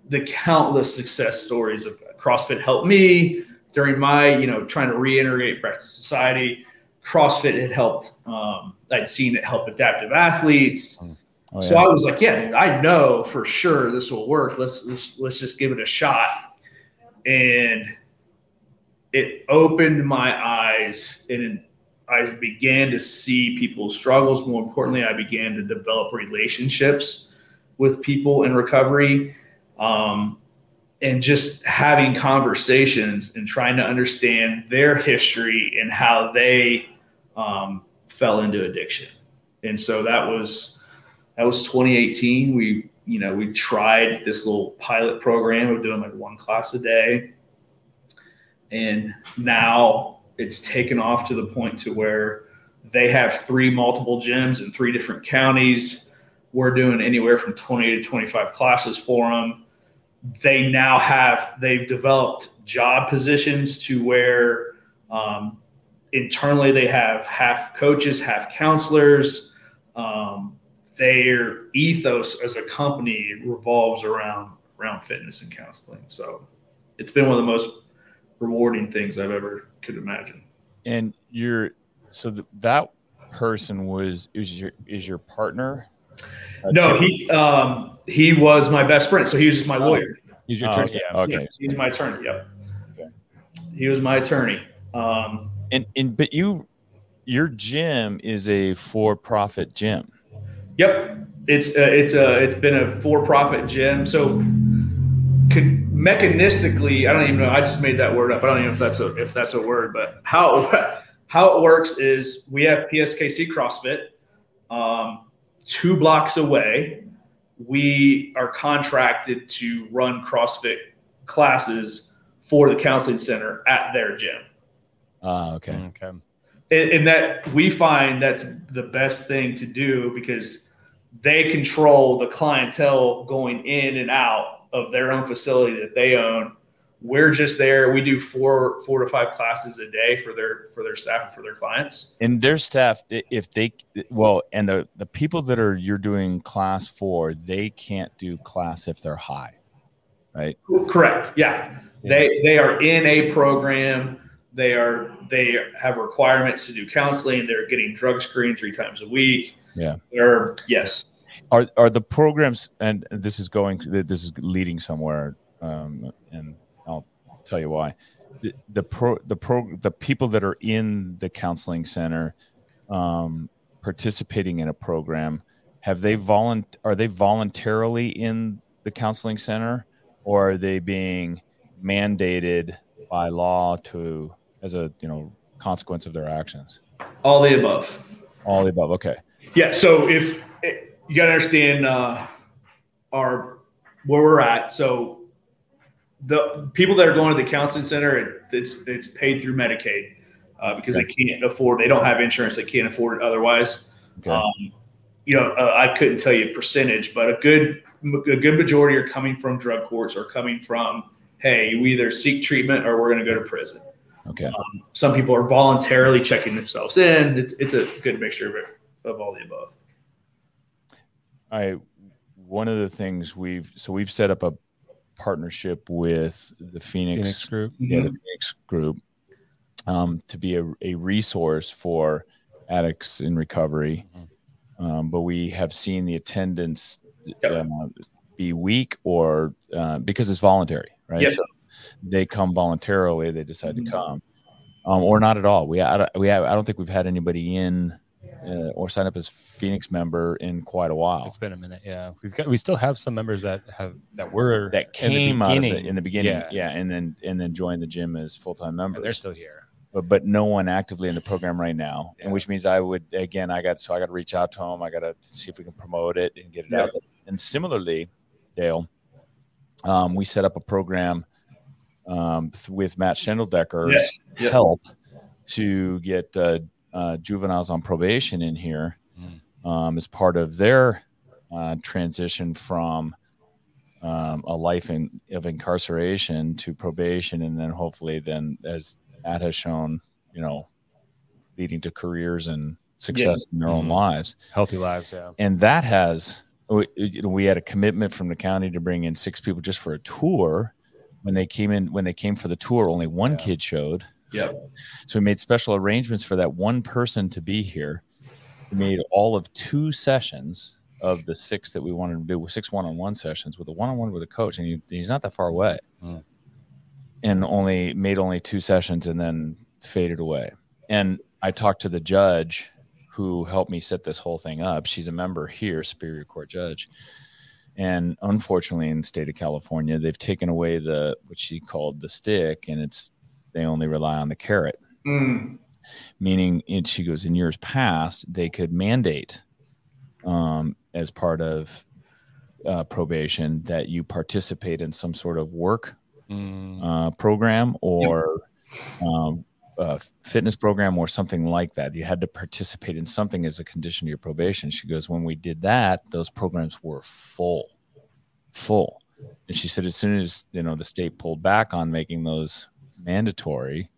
the countless success stories of CrossFit helped me during my, you know, trying to reintegrate back to society. CrossFit had helped. Um, I'd seen it help adaptive athletes. Oh, So. I was like, yeah, dude, I know for sure this will work. Let's let's let's just give it a shot. And it opened my eyes and I began to see people's struggles. More importantly, I began to develop relationships with people in recovery. Um, and just having conversations and trying to understand their history and how they um, fell into addiction. And so that was that was 2018 we you know we tried this little pilot program of doing like one class a day. And now it's taken off to the point to where they have three multiple gyms in three different counties. We're doing anywhere from 20 to 25 classes for them they now have they've developed job positions to where um, internally they have half coaches half counselors um, their ethos as a company revolves around around fitness and counseling. So it's been one of the most rewarding things I've ever could imagine. And you're so th- that person was is your is your partner? Uh, No, he um, he was my best friend, so he was just my lawyer. He's your Oh, okay. Yeah. okay. Yeah, he's my attorney. Yep. Okay. He was my attorney. Um, And and but you your gym is a for-profit gym. Yep, it's uh, it's a it's been a for-profit gym. So con- mechanistically, I don't even know. I just made that word up. I don't even know if that's a if that's a word. But how how it works is we have PSKC CrossFit um, two blocks away. We are contracted to run CrossFit classes for the counseling center at their gym. Ah, okay. Okay. and, and that we find that's the best thing to do because they control the clientele going in and out of their own facility that they own. We're just there. We do four four to five classes a day for their for their staff and for their clients. And their staff, if they well, and the the people that are you're doing class for, they can't do class if they're high, right? Correct. Yeah. They they are in a program. They are they have requirements to do counseling. They're getting drug screened three times a week. Yeah. They're yes. Are are the programs? And this is going. This is leading somewhere. Um, and I'll tell you why. The, the pro the pro the people that are in the counseling center, um, participating in a program, have they volunt are they voluntarily in the counseling center, or are they being mandated by law to as a you know consequence of their actions? All the above. All the above. Okay. Yeah. So if you got to understand uh, our where we're at, so the people that are going to the counseling center, it, it's it's paid through Medicaid uh, because they can't afford. They don't have insurance. They can't afford it otherwise. Okay. Um, you know, uh, I couldn't tell you a percentage, but a good a good majority are coming from drug courts or coming from, hey, we either seek treatment or we're going to go to prison. Okay. Some people are voluntarily checking themselves in. It's it's a good mixture of it, of all the above. I one of the things we've so we've set up a partnership with the Phoenix, Phoenix Group. yeah, Mm-hmm. the Phoenix Group um, to be a, a resource for addicts in recovery. Um, but we have seen the attendance Yep. uh, be weak or uh, because it's voluntary, right? Yep. So they come voluntarily, they decide to come, um, or not at all. We I, don't- we have, I don't think we've had anybody in uh, or sign up as Phoenix member in quite a while. It's been a minute. Yeah, we've got we still have some members that have that were that in the came out of beginning. the, in the beginning, Yeah. yeah. and then and then joined the gym as full time and members. they're still here. but but no one actively in the program right now, Yeah. and which means I would again I got so I got to reach out to them. I got to see if we can promote it and get it Yeah. out. There. And similarly, Dale, um, we set up a program um, th- with Matt Schendeldecker's Yes. Yep. help to get uh, uh, juveniles on probation in here Mm. um, as part of their uh, transition from um, a life in, of incarceration to probation, and then hopefully, then as Matt has shown, you know, leading to careers and success in their own Mhm. lives. Healthy lives. Yeah. And that has, we, you know, we had a commitment from the county to bring in six people just for a tour. When they came in, when they came for the tour, only one Yeah. kid showed. yeah So we made special arrangements for that one person to be here. We made all of two sessions of the six that we wanted to do, six one-on-one sessions with a one-on-one with a coach, and he, he's not that far away. Mm. And only made only two sessions, and then faded away. And I talked to the judge who helped me set this whole thing up. She's a member here, Superior Court judge. And unfortunately, in the state of California, they've taken away the what she called the stick, and it's they only rely on the carrot Mm. meaning in, she goes in years past they could mandate um, as part of uh, probation that you participate in some sort of work Mm. uh, program or um, uh, fitness program or something like that you had to participate in something as a condition of your probation she goes when we did that those programs were full full and she said as soon as you know the state pulled back on making those mandatory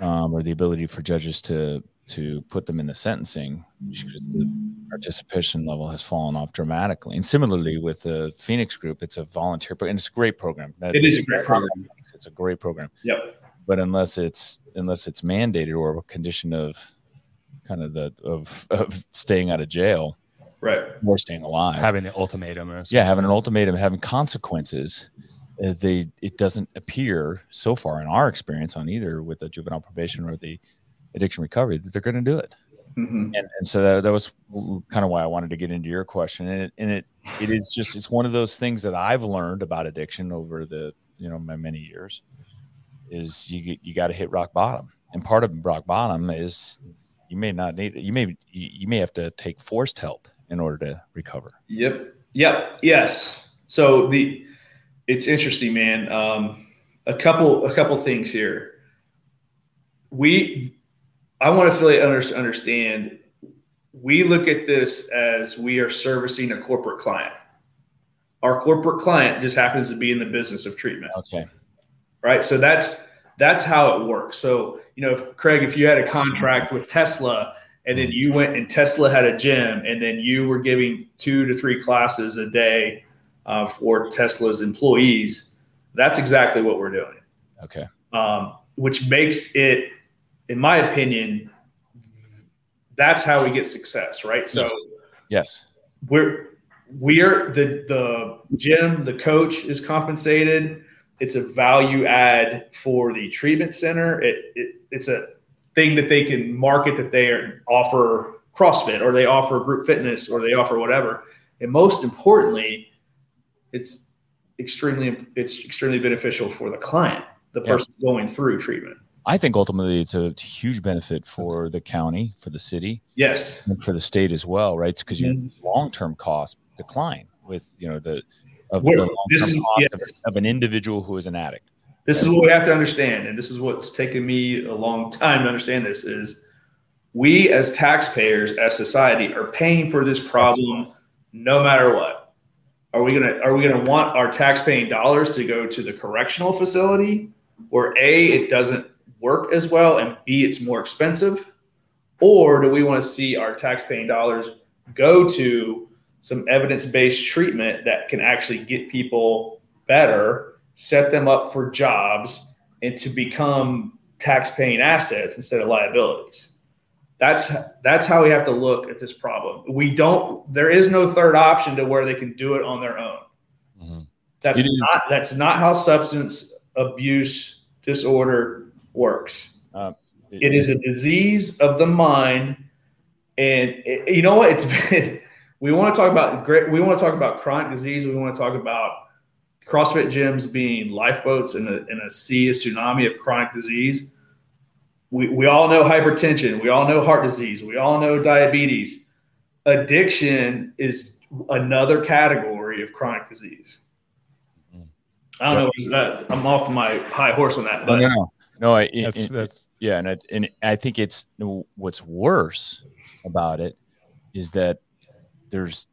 um, or the ability for judges to to put them in the sentencing because the participation level has fallen off dramatically. And similarly with the Phoenix group, it's a volunteer program and it's a great program. It is a great program. It's a great program. Yep. But unless it's unless it's mandated or a condition of kind of the of of staying out of jail Right. or staying alive. having the ultimatum. Or yeah, having an ultimatum, having consequences. uh, They it doesn't appear so far in our experience on either with the juvenile probation or the addiction recovery that they're going to do it. Mhm. and, and so that, that was kind of why I wanted to get into your question. And it, and it, it is just, it's one of those things that I've learned about addiction over the, you know, my many years is you you got to hit rock bottom. And part of rock bottom is you may not need, you may, you, may have to take forced help in order to recover. Yep. Yep. Yes. So the it's interesting, man. Um, a couple a couple things here. We I want to fully under, understand. We look at this as we are servicing a corporate client. Our corporate client just happens to be in the business of treatment Okay. Right? So that's that's how it works. So you know, if, Craig, if you had a contract with Tesla and then you went and Tesla had a gym and then you were giving two to three classes a day uh, for Tesla's employees, that's exactly what we're doing. Okay. Um, which makes it, in my opinion, that's how we get success, right? So Yes. we're we're the the gym the coach is compensated it's a value add for the treatment center it, it it's a thing that they can market that they are, offer crossfit or they offer group fitness or they offer whatever and most importantly it's extremely it's extremely beneficial for the client the Yeah. person going through treatment I think ultimately it's a huge benefit for the county, for the city, yes and for the state as well, right? Because your Mhm. long-term costs decline with you know the of is- yes. of, of an individual who is an addict. this is what we have to understand and this is what's taken me a long time to understand this is we as taxpayers as society are paying for this problem no matter what are we gonna are we gonna want our tax-paying dollars to go to the correctional facility where a it doesn't work as well and b it's more expensive or do we want to see our tax-paying dollars go to some evidence-based treatment that can actually get people better set them up for jobs and to become tax-paying assets instead of liabilities. That's that's how we have to look at this problem. We don't there is no third option to where they can do it on their own. Mhm. that's not that's not how substance abuse disorder works. It is a disease of the mind and it- you know what? It's we want to talk about great we want to talk about chronic disease we want to talk about crossfit gyms being lifeboats in a, in a sea a tsunami of chronic disease. We, we all know hypertension we all know heart disease we all know diabetes. Addiction is another category of chronic disease. I don't know i'm off my high horse on that but no, no, no. I, it- That's it- that's yeah, and I, and I think it's what's worse about it is that there's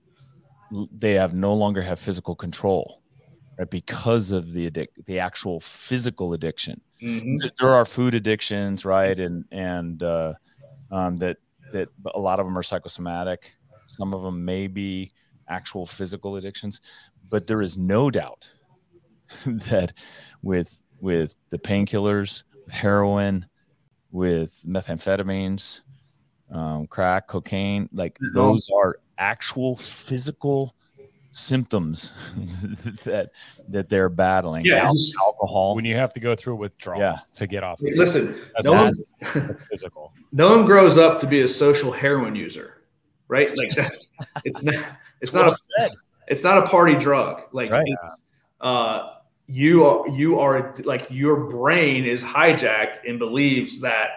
they have no longer have physical control, right? Because of the addic- the actual physical addiction. Mhm. There are food addictions, right? And and uh, um, that that a lot of them are psychosomatic. Some of them may be actual physical addictions, but there is no doubt that with with the painkillers, with heroin, with methamphetamines, um, crack, cocaine, like Mhm. those are actual physical symptoms that that they're battling. Yeah, Al- alcohol. when you have to go through withdrawal Yeah. to get off. listen That's, no one- that's, that's physical. no one grows up to be a social heroin user, right? Like that, it's not it's not a, said. it's not a party drug. Like Right. it's, uh, you are you are like your brain is hijacked and believes that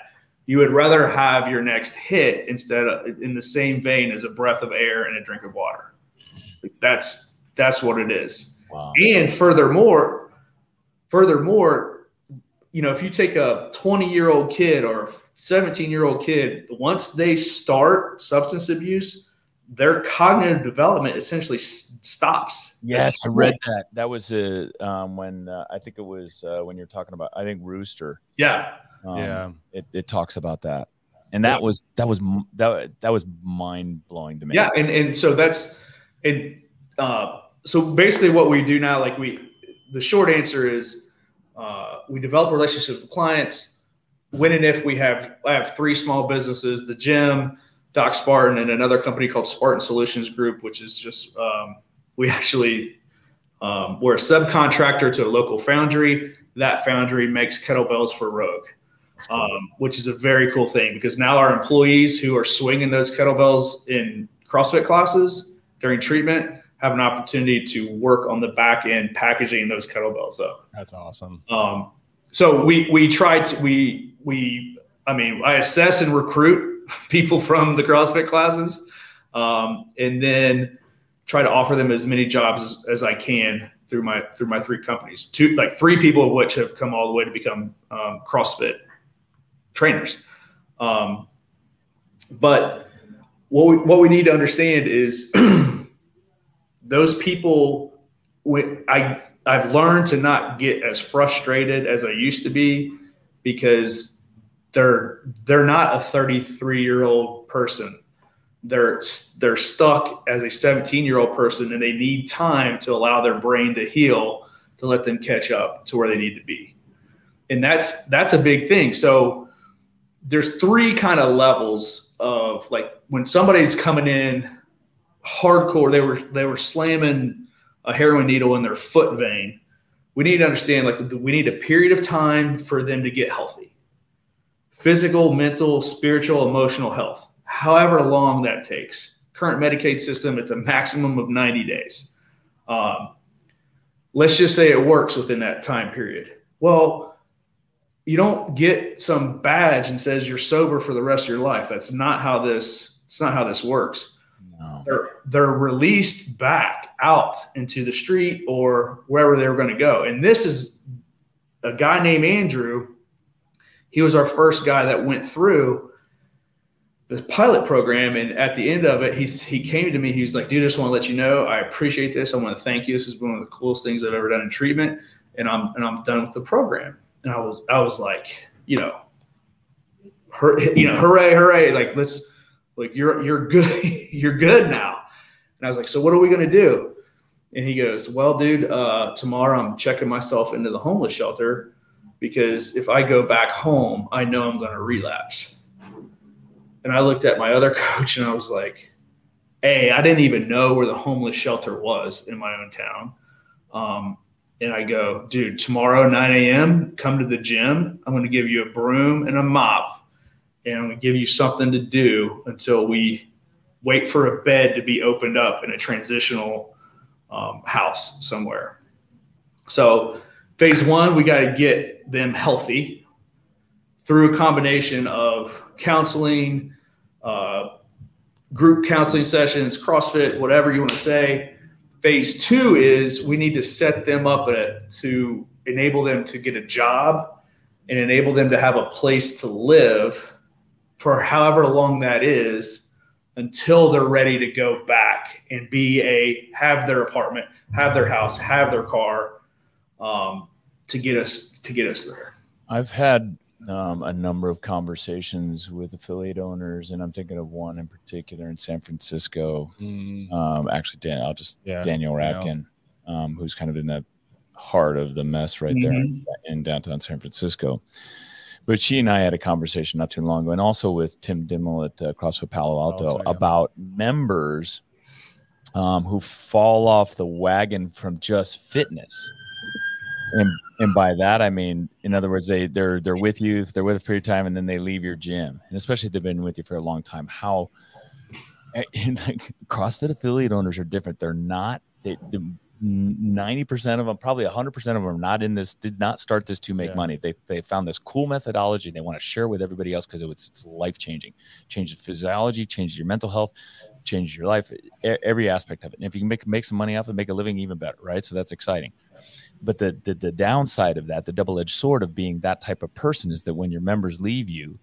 you would rather have your next hit instead of in the same vein as a breath of air and a drink of water. That's that's what it is. Wow. And furthermore, furthermore, you know, if you take a 20 year old kid or a 17 year old kid, once they start substance abuse, their cognitive development essentially s- stops. Yes, I read that. That was uh, um, when uh, I think it was uh, when you're talking about. I think Rooster. Yeah. Um, yeah. it, it talks about that, and that Yeah. was that was that that was mind blowing to me. Yeah, and and so that's and uh, so basically what we do now, like we, the short answer is uh, we develop relationships with clients. When and if we have, I have three small businesses: the gym, Doc Spartan, and another company called Spartan Solutions Group, which is just um, we actually um, we're a subcontractor to a local foundry. That foundry makes kettlebells for Rogue um, which is a very cool thing because now our employees who are swinging those kettlebells in CrossFit classes during treatment have an opportunity to work on the back end packaging those kettlebells up. That's awesome. Um, so we we try to we we I mean I assess and recruit people from the CrossFit classes, um, and then try to offer them as many jobs as, as I can through my through my three companies. Two like three people of which have come all the way to become um, CrossFit trainers. Um, but what we, what we need to understand is those people. I I've learned to not get as frustrated as I used to be because they're they're not a 33 year old person. They're they're stuck as a 17 year old person, and they need time to allow their brain to heal to let them catch up to where they need to be. And that's that's a big thing. So there's three kind of levels of like when somebody's coming in hardcore, they were they were slamming a heroin needle in their foot vein. We need to understand like we need a period of time for them to get healthy. Physical, mental, spiritual, emotional health. However long that takes. Current Medicaid system, it's a maximum of 90 days. Um, let's just say it works within that time period. Well, you don't get some badge and says you're sober for the rest of your life. That's not how this. It's not how this works No. they're they're released back out into the street or wherever they were going to go. And this is a guy named Andrew. He was our first guy that went through the pilot program, and at the end of it, he's he came to me. He was like, "Dude, I just want to let you know I appreciate this. I want to thank you. This has been one of the coolest things I've ever done in treatment, and I'm and I'm done with the program." And I was I was like, you know, you know, hooray, hooray! Like let's like you're you're good you're good now. And i was like so what are we to do? And he goes well dude uh, tomorrow i'm checking myself into the homeless shelter because if i go back home i know i'm to relapse. And i looked at my other coach and i was like hey, I didn't even know where the homeless shelter was in my own town. Um, and i go dude tomorrow 9 a.m come to the gym i'm going to give you a broom and a mop and I'm going to give you something to do until we wait for a bed to be opened up in a transitional um, house somewhere. So, phase one, we got to get them healthy through a combination of counseling, uh, group counseling sessions, CrossFit, whatever you want to say. Phase two is we need to set them up at, to enable them to get a job and enable them to have a place to live for however long that is until they're ready to go back and be a have their apartment, have their house, have their car um, to get us to get us there. I've had um, a number of conversations with affiliate owners, and I'm thinking of one in particular in San Francisco. Mm, Um, actually, Dan, I'll just yeah. Daniel Daniel. Radkin, um, who's kind of in the heart of the mess right there Mhm. in downtown San Francisco. But she and I had a conversation not too long ago, and also with Tim Dimmel at uh, CrossFit Palo Alto Alto, yeah. about members um, who fall off the wagon from just fitness. And and by that I mean, in other words, they they're they're with you, they're with a period of time, and then they leave your gym. And especially if they've been with you for a long time, how and like CrossFit affiliate owners are different. They're not they, the ninety percent of them, probably hundred percent of them, are not in this. Did not start this to make Yeah. money. They they found this cool methodology. They want to share with everybody else because it's it's life changing. Changes physiology, changes your mental health, changes your life, every aspect of it. And if you can make make some money off it, make a living, even better, right? So that's exciting. But the the, the downside of that, the double edged sword of being that type of person, is that when your members leave you,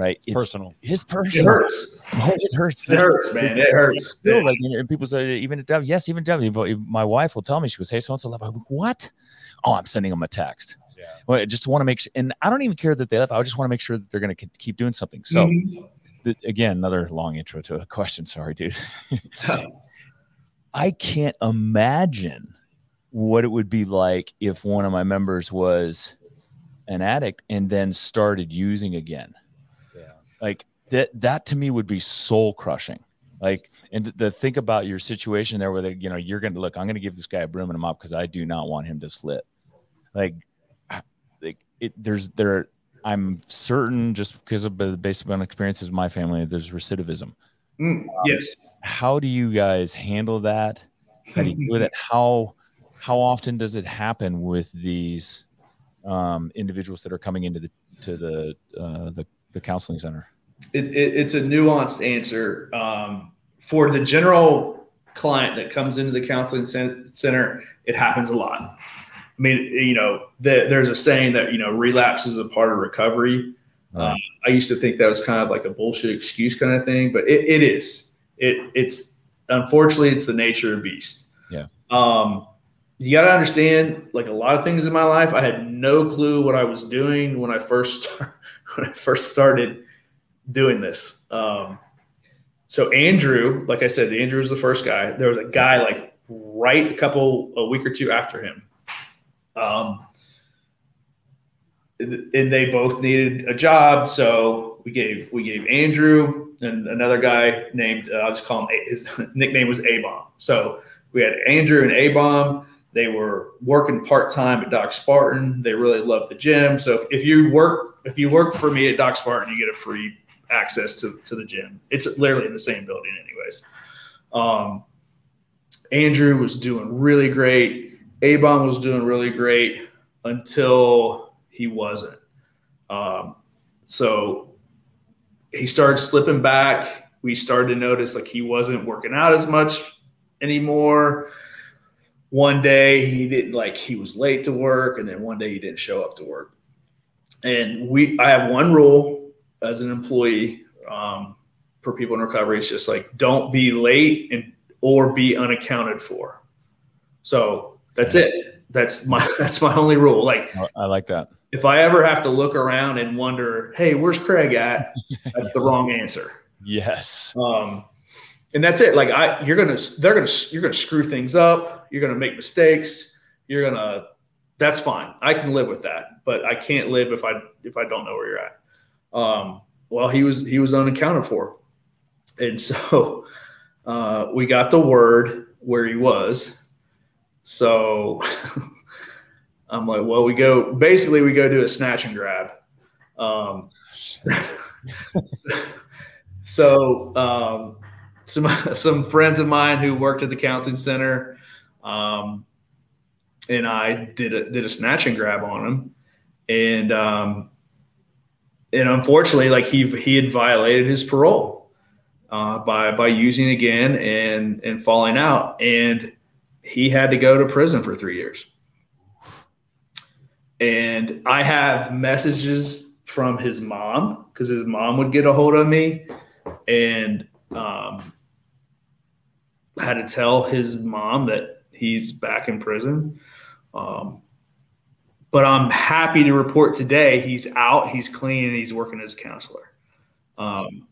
right? It's personal. It's It personal. hurts. It hurts. It hurts, man. It hurts. Still, like, and people say, even at W, yes, even W. If, if my wife will tell me, she goes, "Hey, so and so left." I'm like, "What?" Oh, I'm sending them a text. Yeah. Well, I just want to make sure, and I don't even care that they left. I just want to make sure that they're going to keep doing something. So, Mhm. th- again, another long intro to a question. Sorry, dude. I can't imagine what it would be like if one of my members was an addict and then started using again. Like that that to me would be soul crushing. Like and to think about your situation there where they, you know you're going to look I'm going to give this guy a broom and a mop because I do not want him to slip. Like like it there's there I'm certain just because of the based on experiences of my family there's recidivism Mm, yes. how do you guys handle that how do you do with it how how often does it happen with these um, individuals that are coming into the to the uh, the, the counseling center? It, it, it's a nuanced answer. Um, for the general client that comes into the counseling center it happens a lot. I mean you know the, there's a saying that you know relapse is a part of recovery. Right. um, i used to think that was kind of like a bullshit excuse kind of thing but it, it is. It it's unfortunately it's the nature of the beast. Yeah. um, you got to understand like a lot of things in my life i had no clue what i was doing when i first when i first started doing this. Um, so Andrew, like I said, Andrew was the first guy. There was a guy like right a couple a week or two after him. Um, and they both needed a job, so we gave we gave Andrew and another guy named uh, I'll just call him his nickname was A Bomb. So we had Andrew and A Bomb. They were working part time at Doc Spartan. They really loved the gym. So if, if you work if you work for me at Doc Spartan, you get a free access to, to the gym. It's literally in the same building, anyways. Um, Andrew was doing really great. A Bomb was doing really great until he wasn't. Um, so he started slipping back. We started to notice like he wasn't working out as much anymore. One day he didn't like he was late to work, and then one day he didn't show up to work. And we, I have one rule as an employee um, for people in recovery. It's just like don't be late and or be unaccounted for. So that's it. That's my that's my only rule. Like I- i like that if I ever have to look around and wonder, hey, where's Craig at? That's the wrong answer. yes Um, and that's it. Like I, you're gonna, they're gonna, you're gonna screw things up. You're gonna make mistakes. You're gonna. That's fine. I can live with that, but I can't live if I if I don't know where you're at. Um, well, he was he was unaccounted for, and so uh, we got the word where he was. So I'm like, well, we go. Basically, we go do a snatch and grab. Um, so um, some some friends of mine who worked at the counseling center, um, and I did a did a snatch and grab on him, and um, and unfortunately, like he he had violated his parole uh, by by using again and and falling out, and he had to go to prison for three years. And I have messages from his mom because his mom would get a hold of me. And um, had to tell his mom that he's back in prison. Um, but I'm happy to report today he's out, he's clean, and he's working as a counselor. Um,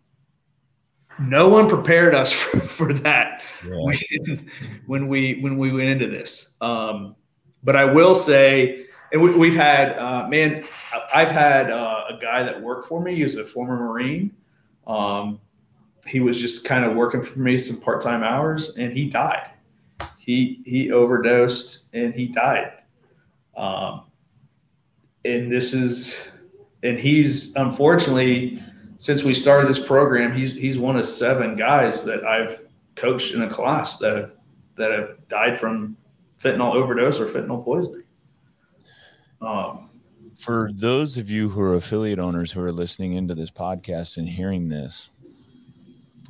no one prepared us for, for that Yeah. when, we when we went into this. Um, but I will say, and we, we've had uh, man, I've had uh, a guy that worked for me. He was a former Marine. Um, he was just kind of working for me some part time hours, and he died. He he overdosed and he died. Um, and this is, and he's unfortunately, since we started this program, he's he's one of seven guys that I've coached in a class that have that have died from fentanyl overdose or fentanyl poisoning. Um, for those of you who are affiliate owners who are listening into this podcast and hearing this,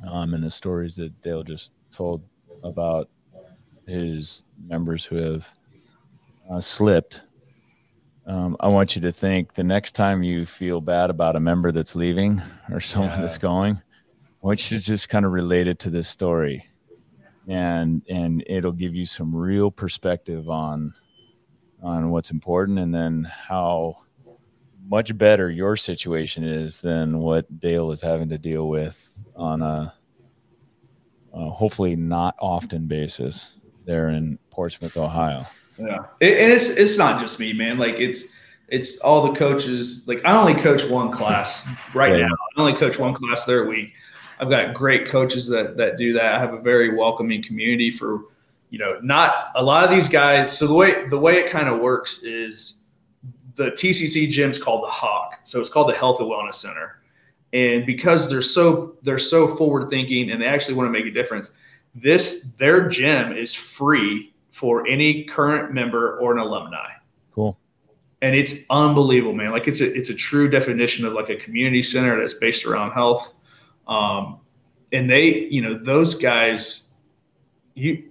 um, and the stories that Dale just told about his members who have uh, slipped, um, I want you to think the next time you feel bad about a member that's leaving or someone Yeah. that's going, I want you to just kind of relate it to this story, and and it'll give you some real perspective on on what's important and then how much better your situation is than what Dale is having to deal with on a, a hopefully not often basis there in Portsmouth, Ohio. Yeah, it, and it's it's not just me, man. Like it's it's all the coaches. Like I only coach one class right Yeah. now. I only coach one class there a week. I've got great coaches that that do that. I have a very welcoming community for, you know, not a lot of these guys. So the way the way it kind of works is the TCC gym's called the Hawk. So it's called the Health and Wellness Center. And because they're so they're so forward thinking and they actually want to make a difference, this their gym is free for any current member or an alumni Cool. and it's unbelievable, man. Like it's a it's a true definition of like a community center that's based around health. Um, and they, you know, those guys, you,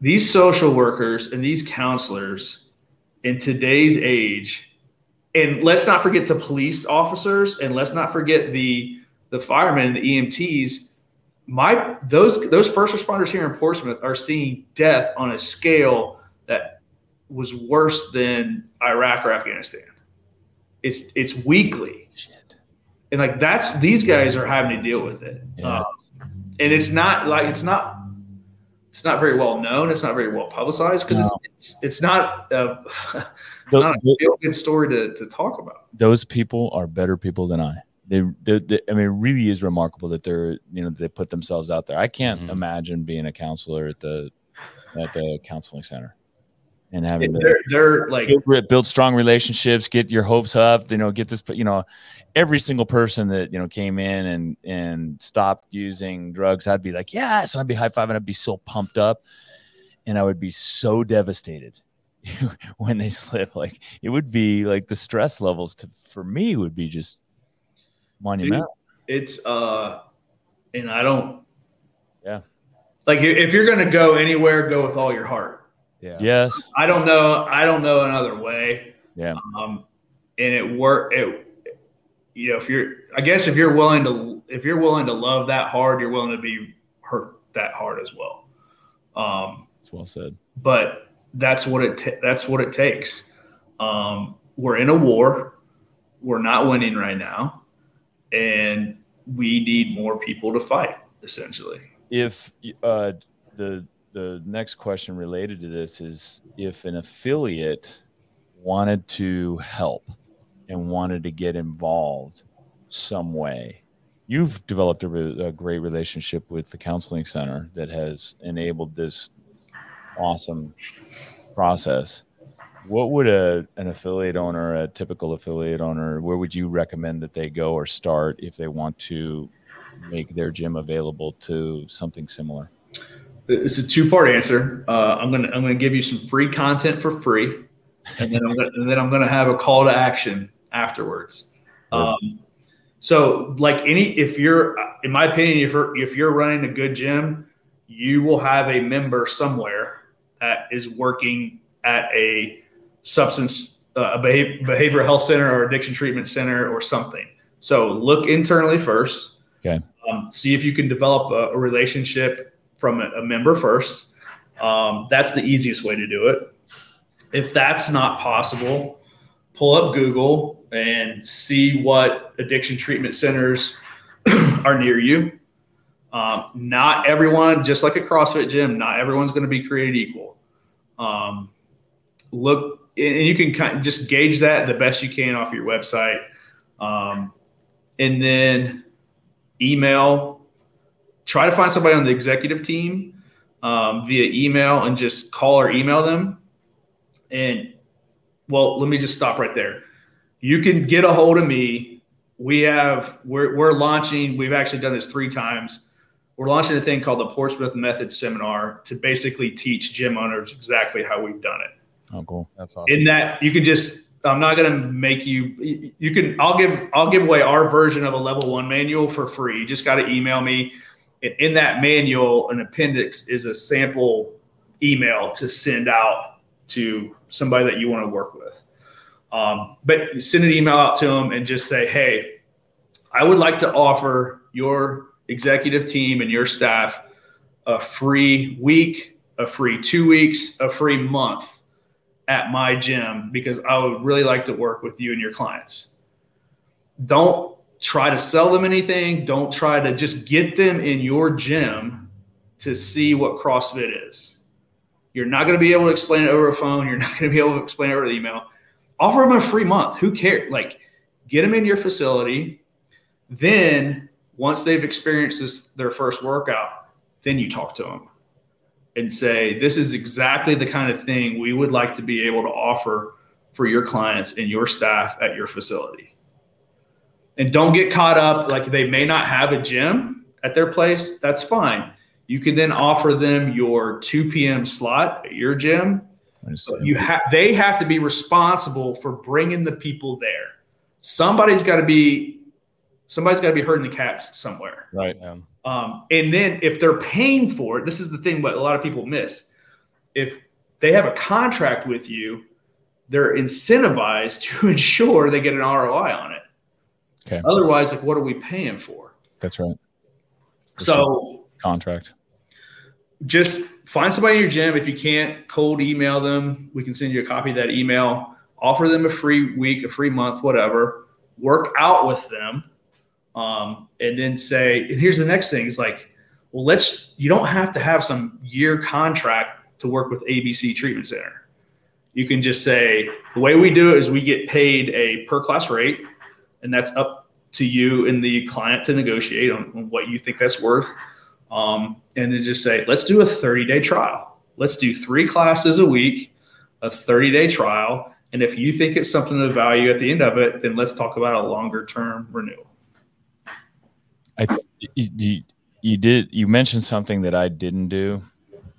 these social workers and these counselors in today's age, and let's not forget the police officers, and let's not forget the the firemen and the EMTs. My those those first responders here in Portsmouth are seeing death on a scale that was worse than Iraq or Afghanistan. It's it's weekly, Shit. and like that's these guys are having to deal with it, Yeah. um, and it's not like it's not it's not very well known. It's not very well publicized because No. it's, it's it's not a, it's Tho- not a feel good story to, to talk about. those people are better people than I. They, they, they- I mean, it really is remarkable that they're, you know, they put themselves out there. I can't Mhm. imagine being a counselor at the, at the counseling center, and having They're they're like build, build strong relationships, get your hopes up, you know, get this, you know, every single person that, you know, came in and, and stopped using drugs, I'd be like, yes. And I'd be high fiving. I'd be so pumped up and I would be so devastated when they slip. Like it would be like the stress levels to, for me would be just monumental. it's uh and i don't Yeah. like if you're gonna go anywhere go with all your heart Yeah. Yes. i don't know i don't know another way Yeah. um and it work it you know if you're i guess if you're willing to if you're willing to love that hard you're willing to be hurt that hard as well um It's well said. but that's what it ta- that's what it takes. Um, we're in a war. We're not winning right now, and we need more people to fight. Essentially, if uh, the the next question related to this is if an affiliate wanted to help and wanted to get involved some way. You've developed a, a great relationship with the counseling center that has enabled this awesome process. What would a an affiliate owner a typical affiliate owner where would you recommend that they go or start if they want to make their gym available to something similar it's a two part answer. Uh, I'm gonna I'm gonna give you some free content for free, and then I'm gonna, and then I'm gonna have a call to action afterwards. Um, so, like any, if you're, in my opinion, if you're if you're running a good gym, you will have a member somewhere that is working at a substance uh, a behav- behavioral health center or addiction treatment center or something. So look internally first. Okay. Um, see if you can develop a, a relationship from a, member first. Um, that's the easiest way to do it. If that's not possible, pull up Google and see what addiction treatment centers are near you. Um, not everyone, just like a CrossFit gym, not everyone's going to be created equal. Um, look, and you can kind of just gauge that the best you can off your website. Um, and then email, try to find somebody on the executive team um, via email and just call or email them. And well, let me just stop right there. You can get a hold of me. We have, we're, we're launching, we've actually done this three times. We're launching a thing called the Portsmouth Method Seminar to basically teach gym owners exactly how we've done it oh cool That's awesome. in that you can just i'm not going to make you you can i'll give i'll give away our version of a level one manual for free you just got to email me in that manual an appendix is a sample email to send out to somebody that you want to work with um, but you send an email out to them and just say hey i would like to offer your executive team and your staff a free week a free two weeks a free month at my gym because I would really like to work with you and your clients. Don't try to sell them anything. Don't try to just get them in your gym to see what CrossFit is. You're not going to be able to explain it over a phone. You're not going to be able to explain it over the email. Offer them a free month. Who cares? Like, get them in your facility. Then, once they've experienced this, their first workout, then you talk to them and say, This is exactly the kind of thing we would like to be able to offer for your clients and your staff at your facility. And don't get caught up like they may not have a gym at their place. That's fine. You can then offer them your 2 p.m. slot at your gym. You have they have to be responsible for bringing the people there. Somebody's got to be somebody's got to be herding the cats somewhere. Right. Yeah. Um, and then if they're paying for it, this is the thing what a lot of people miss. If they have a contract with you, they're incentivized to ensure they get an ROI on it. Okay. Otherwise, like what are we paying for? That's right. For so sure. contract. Just find somebody in your gym. If you can't cold email them, we can send you a copy of that email. Offer them a free week, a free month, whatever. Work out with them um, and then say, and here's the next thing is like, well, let's, you don't have to have some year contract to work with ABC Treatment Center. You can just say, the way we do it is we get paid a per class rate, and that's up to you and the client to negotiate on, on what you think that's worth. Um, and then just say, let's do a 30 day trial. Let's do three classes a week, a 30 day trial. And if you think it's something of value at the end of it, then let's talk about a longer term renewal. I you, you did you mentioned something that I didn't do,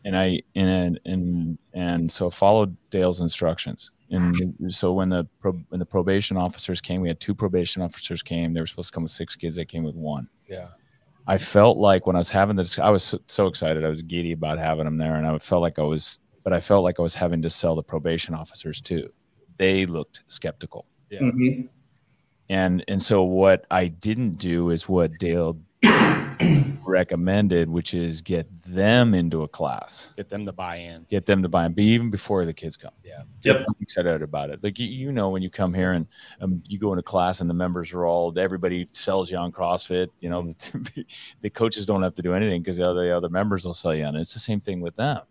and I and and and so followed Dale's instructions. And so when the when the probation officers came, we had two probation officers came. They were supposed to come with six kids. They came with one. Yeah. I felt like when I was having this, I was so, so excited. I was giddy about having them there, and I felt like I was, but I felt like I was having to sell the probation officers too. They looked skeptical. Yeah. Mm-hmm. and and so what I didn't do is what Dale recommended, which is get them into a class, Get them to buy in. get them to buy in, be even before the kids come. Yeah. Get Yep. them excited about it. Like you, you know, when you come here and um, you go into class and the members are all, everybody sells you on CrossFit. You know, the coaches don't have to do anything because the other the other members will sell you on it. It's the same thing with them.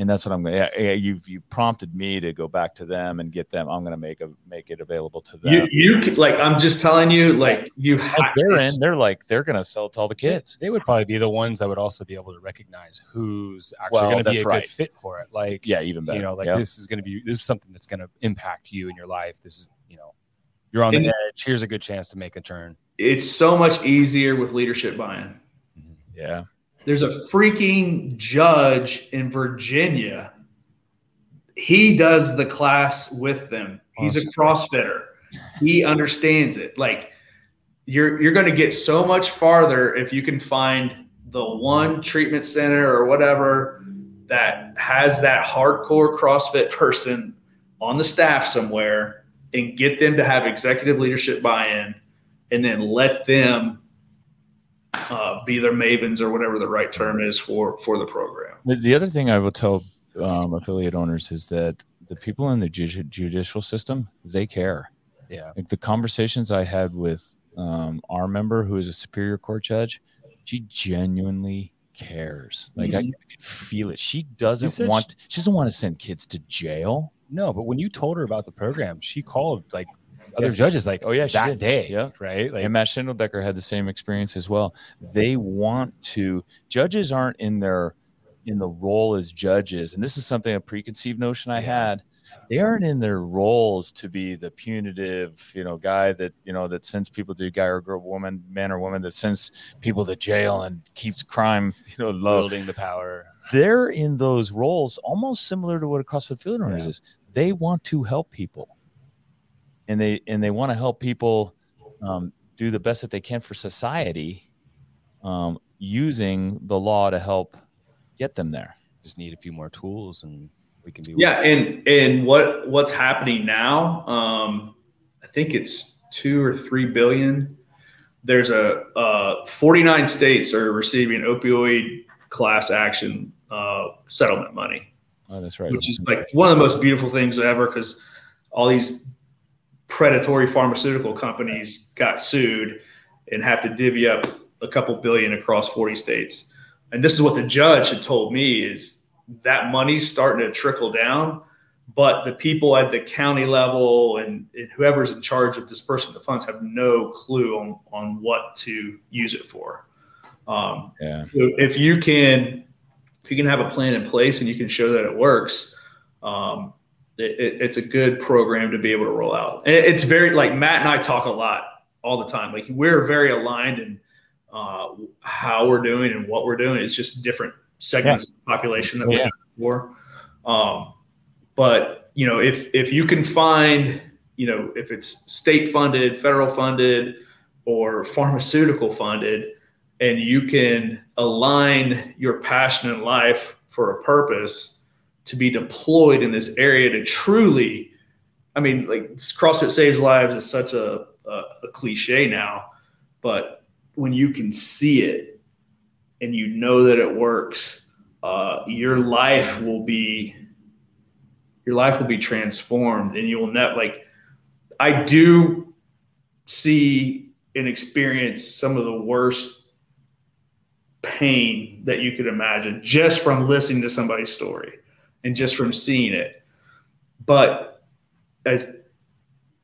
And that's what I'm going. Yeah, yeah, you've you've prompted me to go back to them and get them. I'm going to make a make it available to them. You, you could, like, I'm just telling you, like, you Once they're in, they're like they're going to sell it to all the kids. They would probably be the ones that would also be able to recognize who's actually Well, going to be a right. good fit for it. Like, Yeah, even better. you know, like Yep. this is going to be this is something that's going to impact you in your life. This is, you know, you're on the edge. Here's a good chance to make a turn. it's so much easier with leadership buy-in. Yeah. There's a freaking judge in Virginia. He does the class with them. He's a CrossFitter. He understands it. Like you're you're going to get so much farther if you can find the one treatment center or whatever that has that hardcore CrossFit person on the staff somewhere and get them to have executive leadership buy-in and then let them uh, be their mavens or whatever the right term is for for the program. The, the other thing I will tell um, affiliate owners is that the people in the ju- judicial system they care. Yeah. Like the conversations I had with um, our member, who is a superior court judge, she genuinely cares. Like I could feel it. She doesn't said want. She doesn't want to send kids to jail. No, but when you told her about the program, she called like other judges like, Oh yeah, she that did. day. Yeah. Right. Like, and Matt Schindeldecker had the same experience as well. They want to judges aren't in their in the role as judges, and this is something a preconceived notion I had. They aren't in their roles to be the punitive, you know, guy that you know that sends people to guy or girl, woman, man or woman that sends people to jail and keeps crime, you know, low. building the power. They're in those roles almost similar to what a CrossFit Field Yeah. is. They want to help people, and they and they want to help people um, do the best that they can for society, um, using the law to help get them there. Just need a few more tools and we can be Yeah, and and what what's happening now? Um, I think it's two or three billion. There's a uh, 49 states are receiving opioid class action uh, settlement money. Oh, that's right. which is like one of the most beautiful things ever because all these predatory pharmaceutical companies got sued and have to divvy up a couple billion across 40 states. And this is what the judge had told me is that money's starting to trickle down, but the people at the county level and, and whoever's in charge of dispersing the funds have no clue on, on what to use it for. Um, yeah. so if you can if you can have a plan in place and you can show that it works um, it, it, it's a good program to be able to roll out. And it's very like matt and i talk a lot all the time. Like we're very aligned in uh, how we're doing and what we're doing. It's just different segments of the population that we're Yeah. for. Um, but you know if if you can find you know if it's state funded federal funded or pharmaceutical funded and you can align your passion in life for a purpose to be deployed in this area to truly i mean like crossfit saves lives is such a, a, a cliche now but when you can see it and you know that it works uh, your life will be your life will be transformed and you'll net like i do see and experience some of the worst pain that you could imagine just from listening to somebody's story and just from seeing it. But as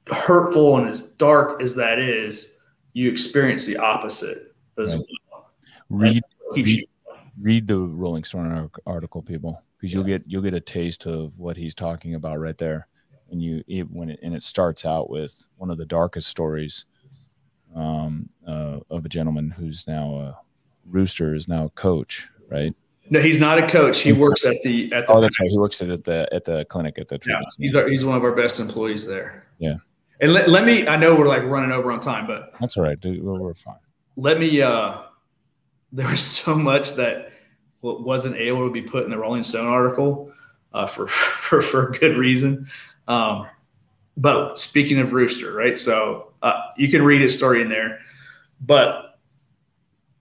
hurtful and as dark as that is, you experience the opposite as Right. well. Read you read the Rolling Stone article, people, because you'll get you'll get a taste of what he's talking about right there. And you it, when it and it starts out with one of the darkest stories um, uh, of a gentleman who's now a rooster is now a coach, right? No, he's not a coach. He works at the at the Oh, that's right. He works at the at the clinic at the Yeah, he's our, he's one of our best employees there. Yeah. And let, let me I know we're like running over on time, but That's all right. dude. We're, we're fine. let me uh there was so much that wasn't able to be put in the rolling stone article uh, for, for for good reason um but speaking of rooster right so uh, you can read his story in there but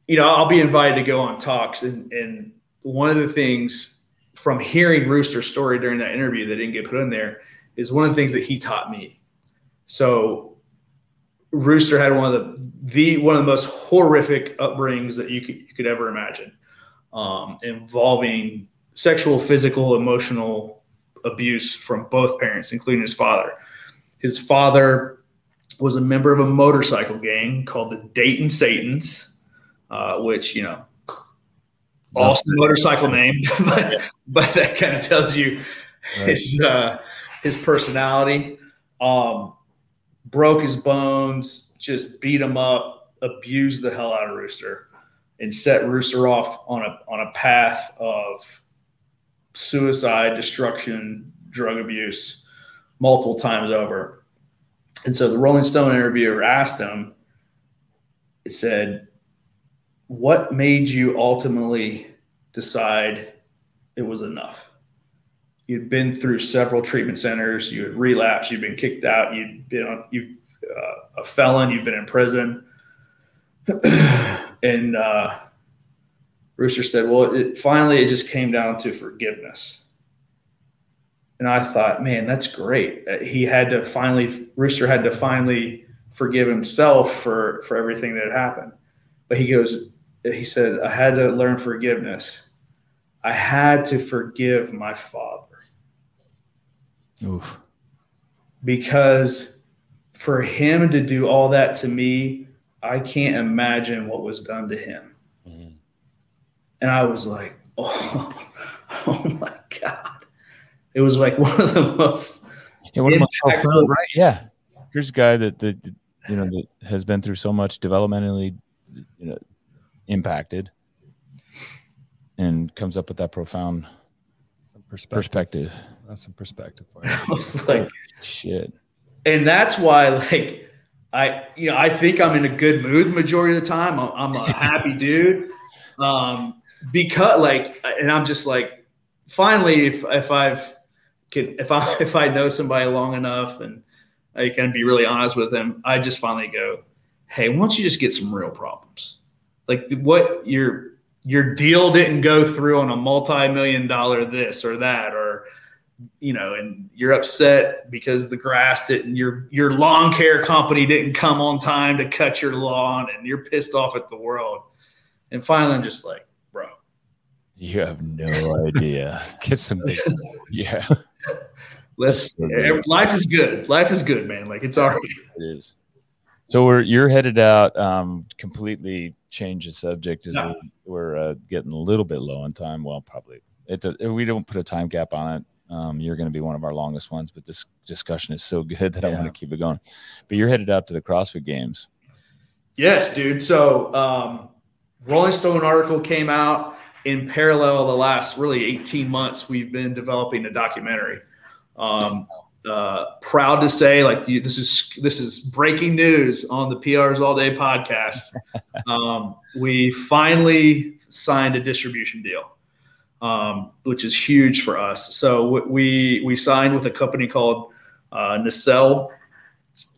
you know i'll be invited to go on talks and and one of the things from hearing rooster's story during that interview that didn't get put in there is one of the things that he taught me so Rooster had one of the the one of the most horrific upbringings that you could you could ever imagine, um, involving sexual, physical, emotional abuse from both parents, including his father. His father was a member of a motorcycle gang called the Dayton Satans, uh, which you know, awesome motorcycle name, but but that kind of tells you his uh, his personality. Um, broke his bones, just beat him up, abused the hell out of Rooster, and set Rooster off on a on a path of suicide, destruction, drug abuse, multiple times over. And so the Rolling Stone interviewer asked him, it said, What made you ultimately decide it was enough? You'd been through several treatment centers, you had relapsed, you'd been kicked out, you'd been on, you've uh, a felon, you've been in prison. and uh, Rooster said, Well, it, finally, it just came down to forgiveness. And I thought, man, that's great. Uh, He had to finally, Rooster had to finally forgive himself for, for everything that had happened. But he goes, he said, I had to learn forgiveness. I had to forgive my father Oof. because for him to do all that to me, I can't imagine what was done to him. Mhm. And I was like, oh, oh my God. It was like one of the most Yeah, one of most right? Yeah. Here's a guy that, that that, you know that has been through so much developmentally, you know, impacted, and comes up with that profound Some perspective. perspective. That's some perspective for you. I was like, Shit. and that's why like I you know I think I'm in a good mood the majority of the time. I'm, I'm a happy dude. Um, because like, and I'm just like, finally, if if I've can if I if I know somebody long enough and I can be really honest with them, I just finally go, hey, why don't you just get some real problems? Like what you're your deal didn't go through on a multi-million dollar this or that or you know and you're upset because the grass didn't your your lawn care company didn't come on time to cut your lawn and you're pissed off at the world and finally i'm just like bro You have no idea. Get some big. yeah, let's So life is good life is good man like it's all right it is. So we're you're headed out. Um, completely change the subject as Yeah. we're, we're uh, getting a little bit low on time. Well, probably it. We don't put a time gap on it. Um, you're going to be one of our longest ones, but this discussion is so good that I want to keep it going. But you're headed out to the CrossFit Games. Yes, dude. So, um, Rolling Stone article came out in parallel. The last really 18 months, we've been developing a documentary. Um, uh, proud to say, like you, this is this is breaking news on the PRs All Day podcast. um, we finally signed a distribution deal, um, which is huge for us. So we we signed with a company called uh, Nacelle.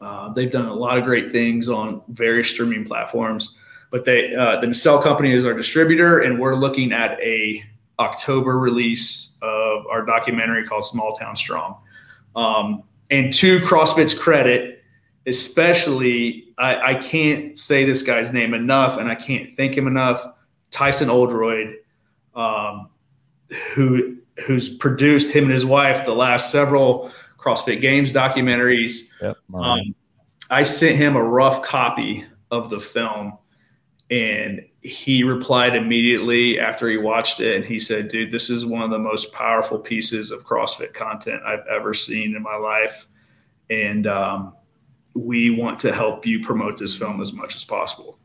Uh, they've done a lot of great things on various streaming platforms, but they uh, the Nacelle company is our distributor, and we're looking at a October release of our documentary called Small Town Strong. Um, and to CrossFit's credit, especially, I, I can't say this guy's name enough, and I can't thank him enough. Tyson Oldroyd, um, who who's produced him and his wife the last several CrossFit Games documentaries. Yep. Um, I sent him a rough copy of the film, and he replied immediately after he watched it, and he said, "Dude, this is one of the most powerful pieces of CrossFit content I've ever seen in my life, and um, we want to help you promote this film as much as possible."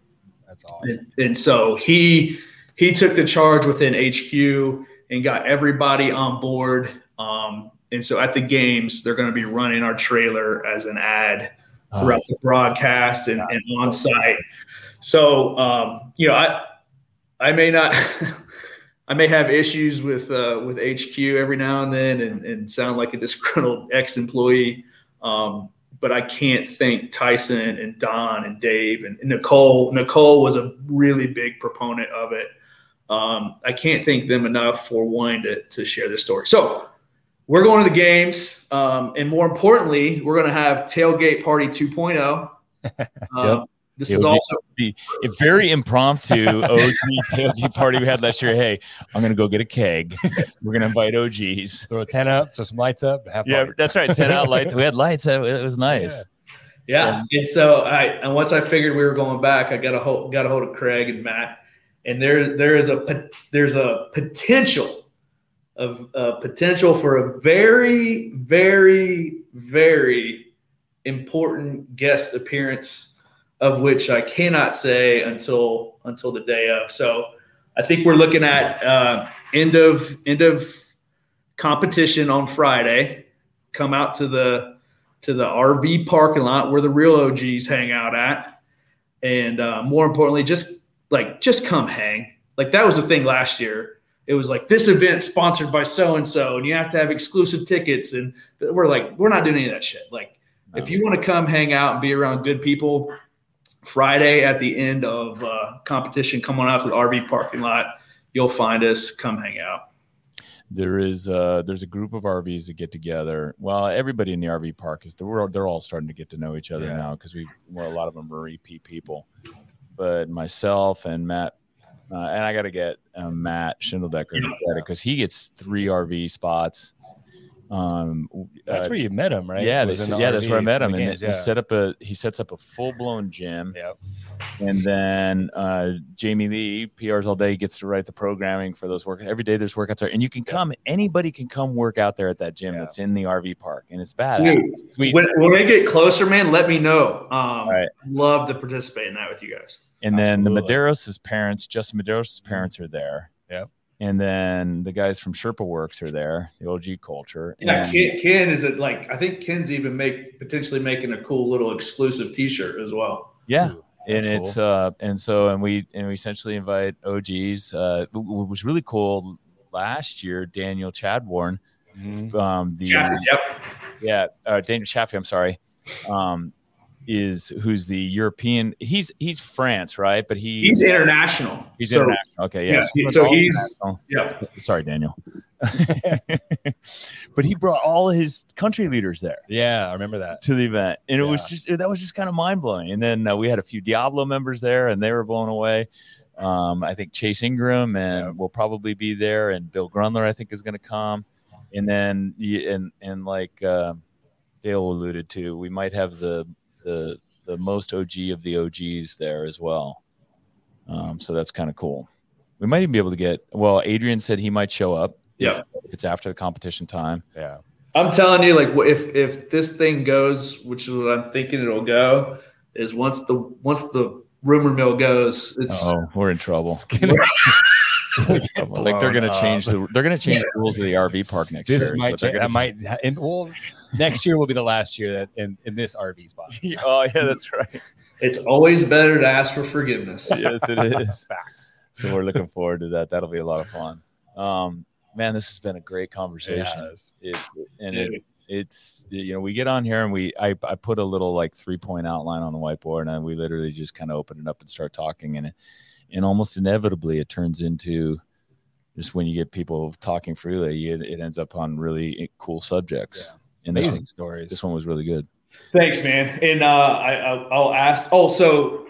That's awesome. And, and so he he took the charge within HQ and got everybody on board. Um, and so at the games, they're going to be running our trailer as an ad Oh, throughout the broadcast and, and on site. So um, you know, I I may not I may have issues with uh, with HQ every now and then and, and sound like a disgruntled ex-employee. Um, but I can't thank Tyson and Don and Dave and, and Nicole. Nicole was a really big proponent of it. Um, I can't thank them enough for wanting to, to share this story. So we're going to the games. Um, and more importantly, we're going to have Tailgate Party 2.0. Um, This It is would be- also a very impromptu OG tailgate party we had last year. Hey, I'm gonna go get a keg. We're gonna invite OGs. Throw a tent up, throw some lights up. Have Yeah, party. that's right. Ten out lights. We had lights. It it was nice. Yeah, and so I and once I figured we were going back, I got a hold got a hold of Craig and Matt, and there there is a there's a potential of uh, potential for a very very very important guest appearance, of which I cannot say until until the day of. So I think we're looking at uh, end of end of competition on Friday. Come out to the to the RV parking lot where the real OGs hang out at, and uh, more importantly, just like just come hang. Like that was the thing last year. It was like this event sponsored by so and so, and you have to have exclusive tickets. And we're like, we're not doing any of that shit. Like, if you want to come hang out and be around good people, Friday at the end of uh, competition, come on out to the RV parking lot. You'll find us. Come hang out. there is uh there's a group of RVs that get together. Well, everybody in the RV park is they're they're all starting to get to know each other Yeah. now because we well a lot of them are repeat people. But myself and Matt, uh, and I got to get um, Matt Schindeldecker because he gets three RV spots. Um, That's uh, where you met him, right? Yeah, they, Was in the yeah, that's where I met him, and games, he yeah. set up a he sets up a full blown gym, Yep. and then uh, Jamie Lee PRs all day gets to write the programming for those workouts. Every day there's workouts there, and you can come. Anybody can come work out there at that gym Yeah. that's in the RV park, and it's badass. Dude, When, when they get closer, man, let me know. Um, right. Love to participate in that with you guys. and then the Medeiros' parents, Justin Medeiros' parents are there. Yep. And then the guys from Sherpa Works are there, the OG culture. Yeah, and, Ken, Ken is it like I think Ken's even make potentially making a cool little exclusive T-shirt as well. yeah. Ooh, and that's it's uh and so and we and we essentially invite OGs. Uh, what was really cool last year, Daniel Chadbourne, Mhm. um, the Yep. yeah, uh, Daniel Chaffee. I'm sorry. Um, is who's the European. He's he's France, right? But he He's international. He's So- international. Okay, yeah. yeah, so he- so he's- Yeah. Sorry, Daniel. but he brought all his country leaders there Yeah, I remember that. to the event, and it was just that was just kind of mind blowing. And then uh, we had a few Diablo members there, and they were blown away. Um, I think Chase Ingram and Yeah. will probably be there, and Bill Grundler I think is going to come, and then and and like uh, Dale alluded to, we might have the the the most OG of the OGs there as well. Um, so that's kind of cool. We might even be able to get. Well, Adrian said he might show up. Yeah. if it's after the competition time. Yeah. I'm telling you, like if if this thing goes, which is what I'm thinking it'll go, is once the once the rumor mill goes, it's Oh, we're in trouble. Like like they're gonna change the they're gonna change the rules of the RV park next This year. might but they're that might and well next year will be the last year that in, in this RV spot. oh yeah, that's right. it's always better to ask for forgiveness. yes, it is. Facts. So we're looking forward to that. That'll be a lot of fun. Um, man, this has been a great conversation. Yes. It, and it, it's you know we get on here and we I, I put a little like three point outline on the whiteboard and we literally just kind of open it up and start talking and it and almost inevitably it turns into just when you get people talking freely it, it ends up on really cool subjects Yeah. And this Amazing one, stories. this one was really good Thanks, man. And uh, I, I'll, I'll ask. Oh, so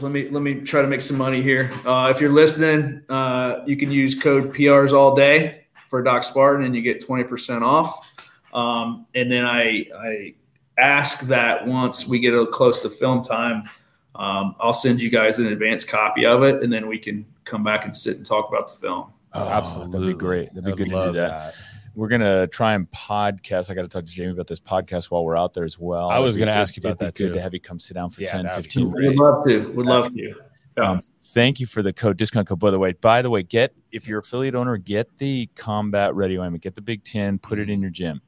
let me let me try to make some money here. Uh, if you're listening, uh, you can use code PRs all day for Doc Spartan, and you get twenty percent off. Um, and then I I ask that once we get a close to film time, um, I'll send you guys an advance copy of it, and then we can come back and sit and talk about the film. Oh, absolutely that'd be great that'd be I'd good to do love that. We're gonna try and podcast i gotta talk to jamie about this podcast while we're out there as well I was It'd gonna good- ask you about it'd be that good too. to have you come sit down for Yeah, 10 that'd be 15 great. Would love to. We'd love to. Um, thank you for the code discount code. By the way, by the way, get if you're affiliate owner, get the combat ready helmet, get the big Ten, put it in your gym,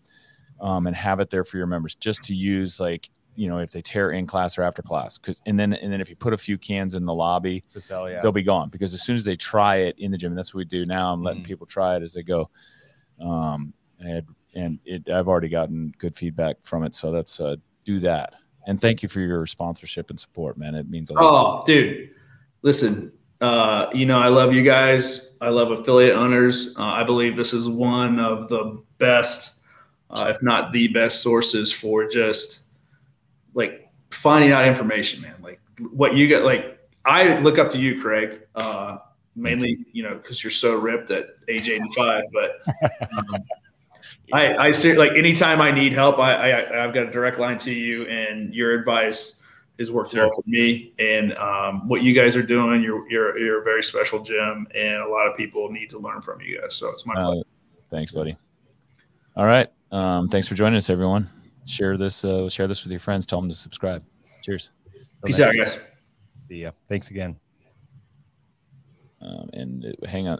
um, and have it there for your members just to use like you know if they tear in class or after class because and then and then if you put a few cans in the lobby to sell. Yeah. they'll be gone because as soon as they try it in the gym that's what we do now i'm letting Mhm. people try it as they go um and and it i've already gotten good feedback from it so that's uh do that and thank you for your sponsorship and support man it means a lot Oh, dude, listen. Uh, you know, I love you guys. I love affiliate owners. Uh, I believe this is one of the best, uh, if not the best, sources for just like finding out information, man. Like what you get. Like I look up to you, Craig. Uh, mainly, you know, because you're so ripped at age 85. But um, I, I ser- like anytime I need help, I, I I've got a direct line to you, and your advice has worked Sure. well for me. And um, what you guys are doing, you're you're you're a very special gym, and a lot of people need to learn from you guys. So it's my pleasure. Uh, thanks buddy all right um thanks for joining us everyone share this uh share this with your friends tell them to subscribe cheers Peace out, guys. See ya. Thanks again. Um, and hang on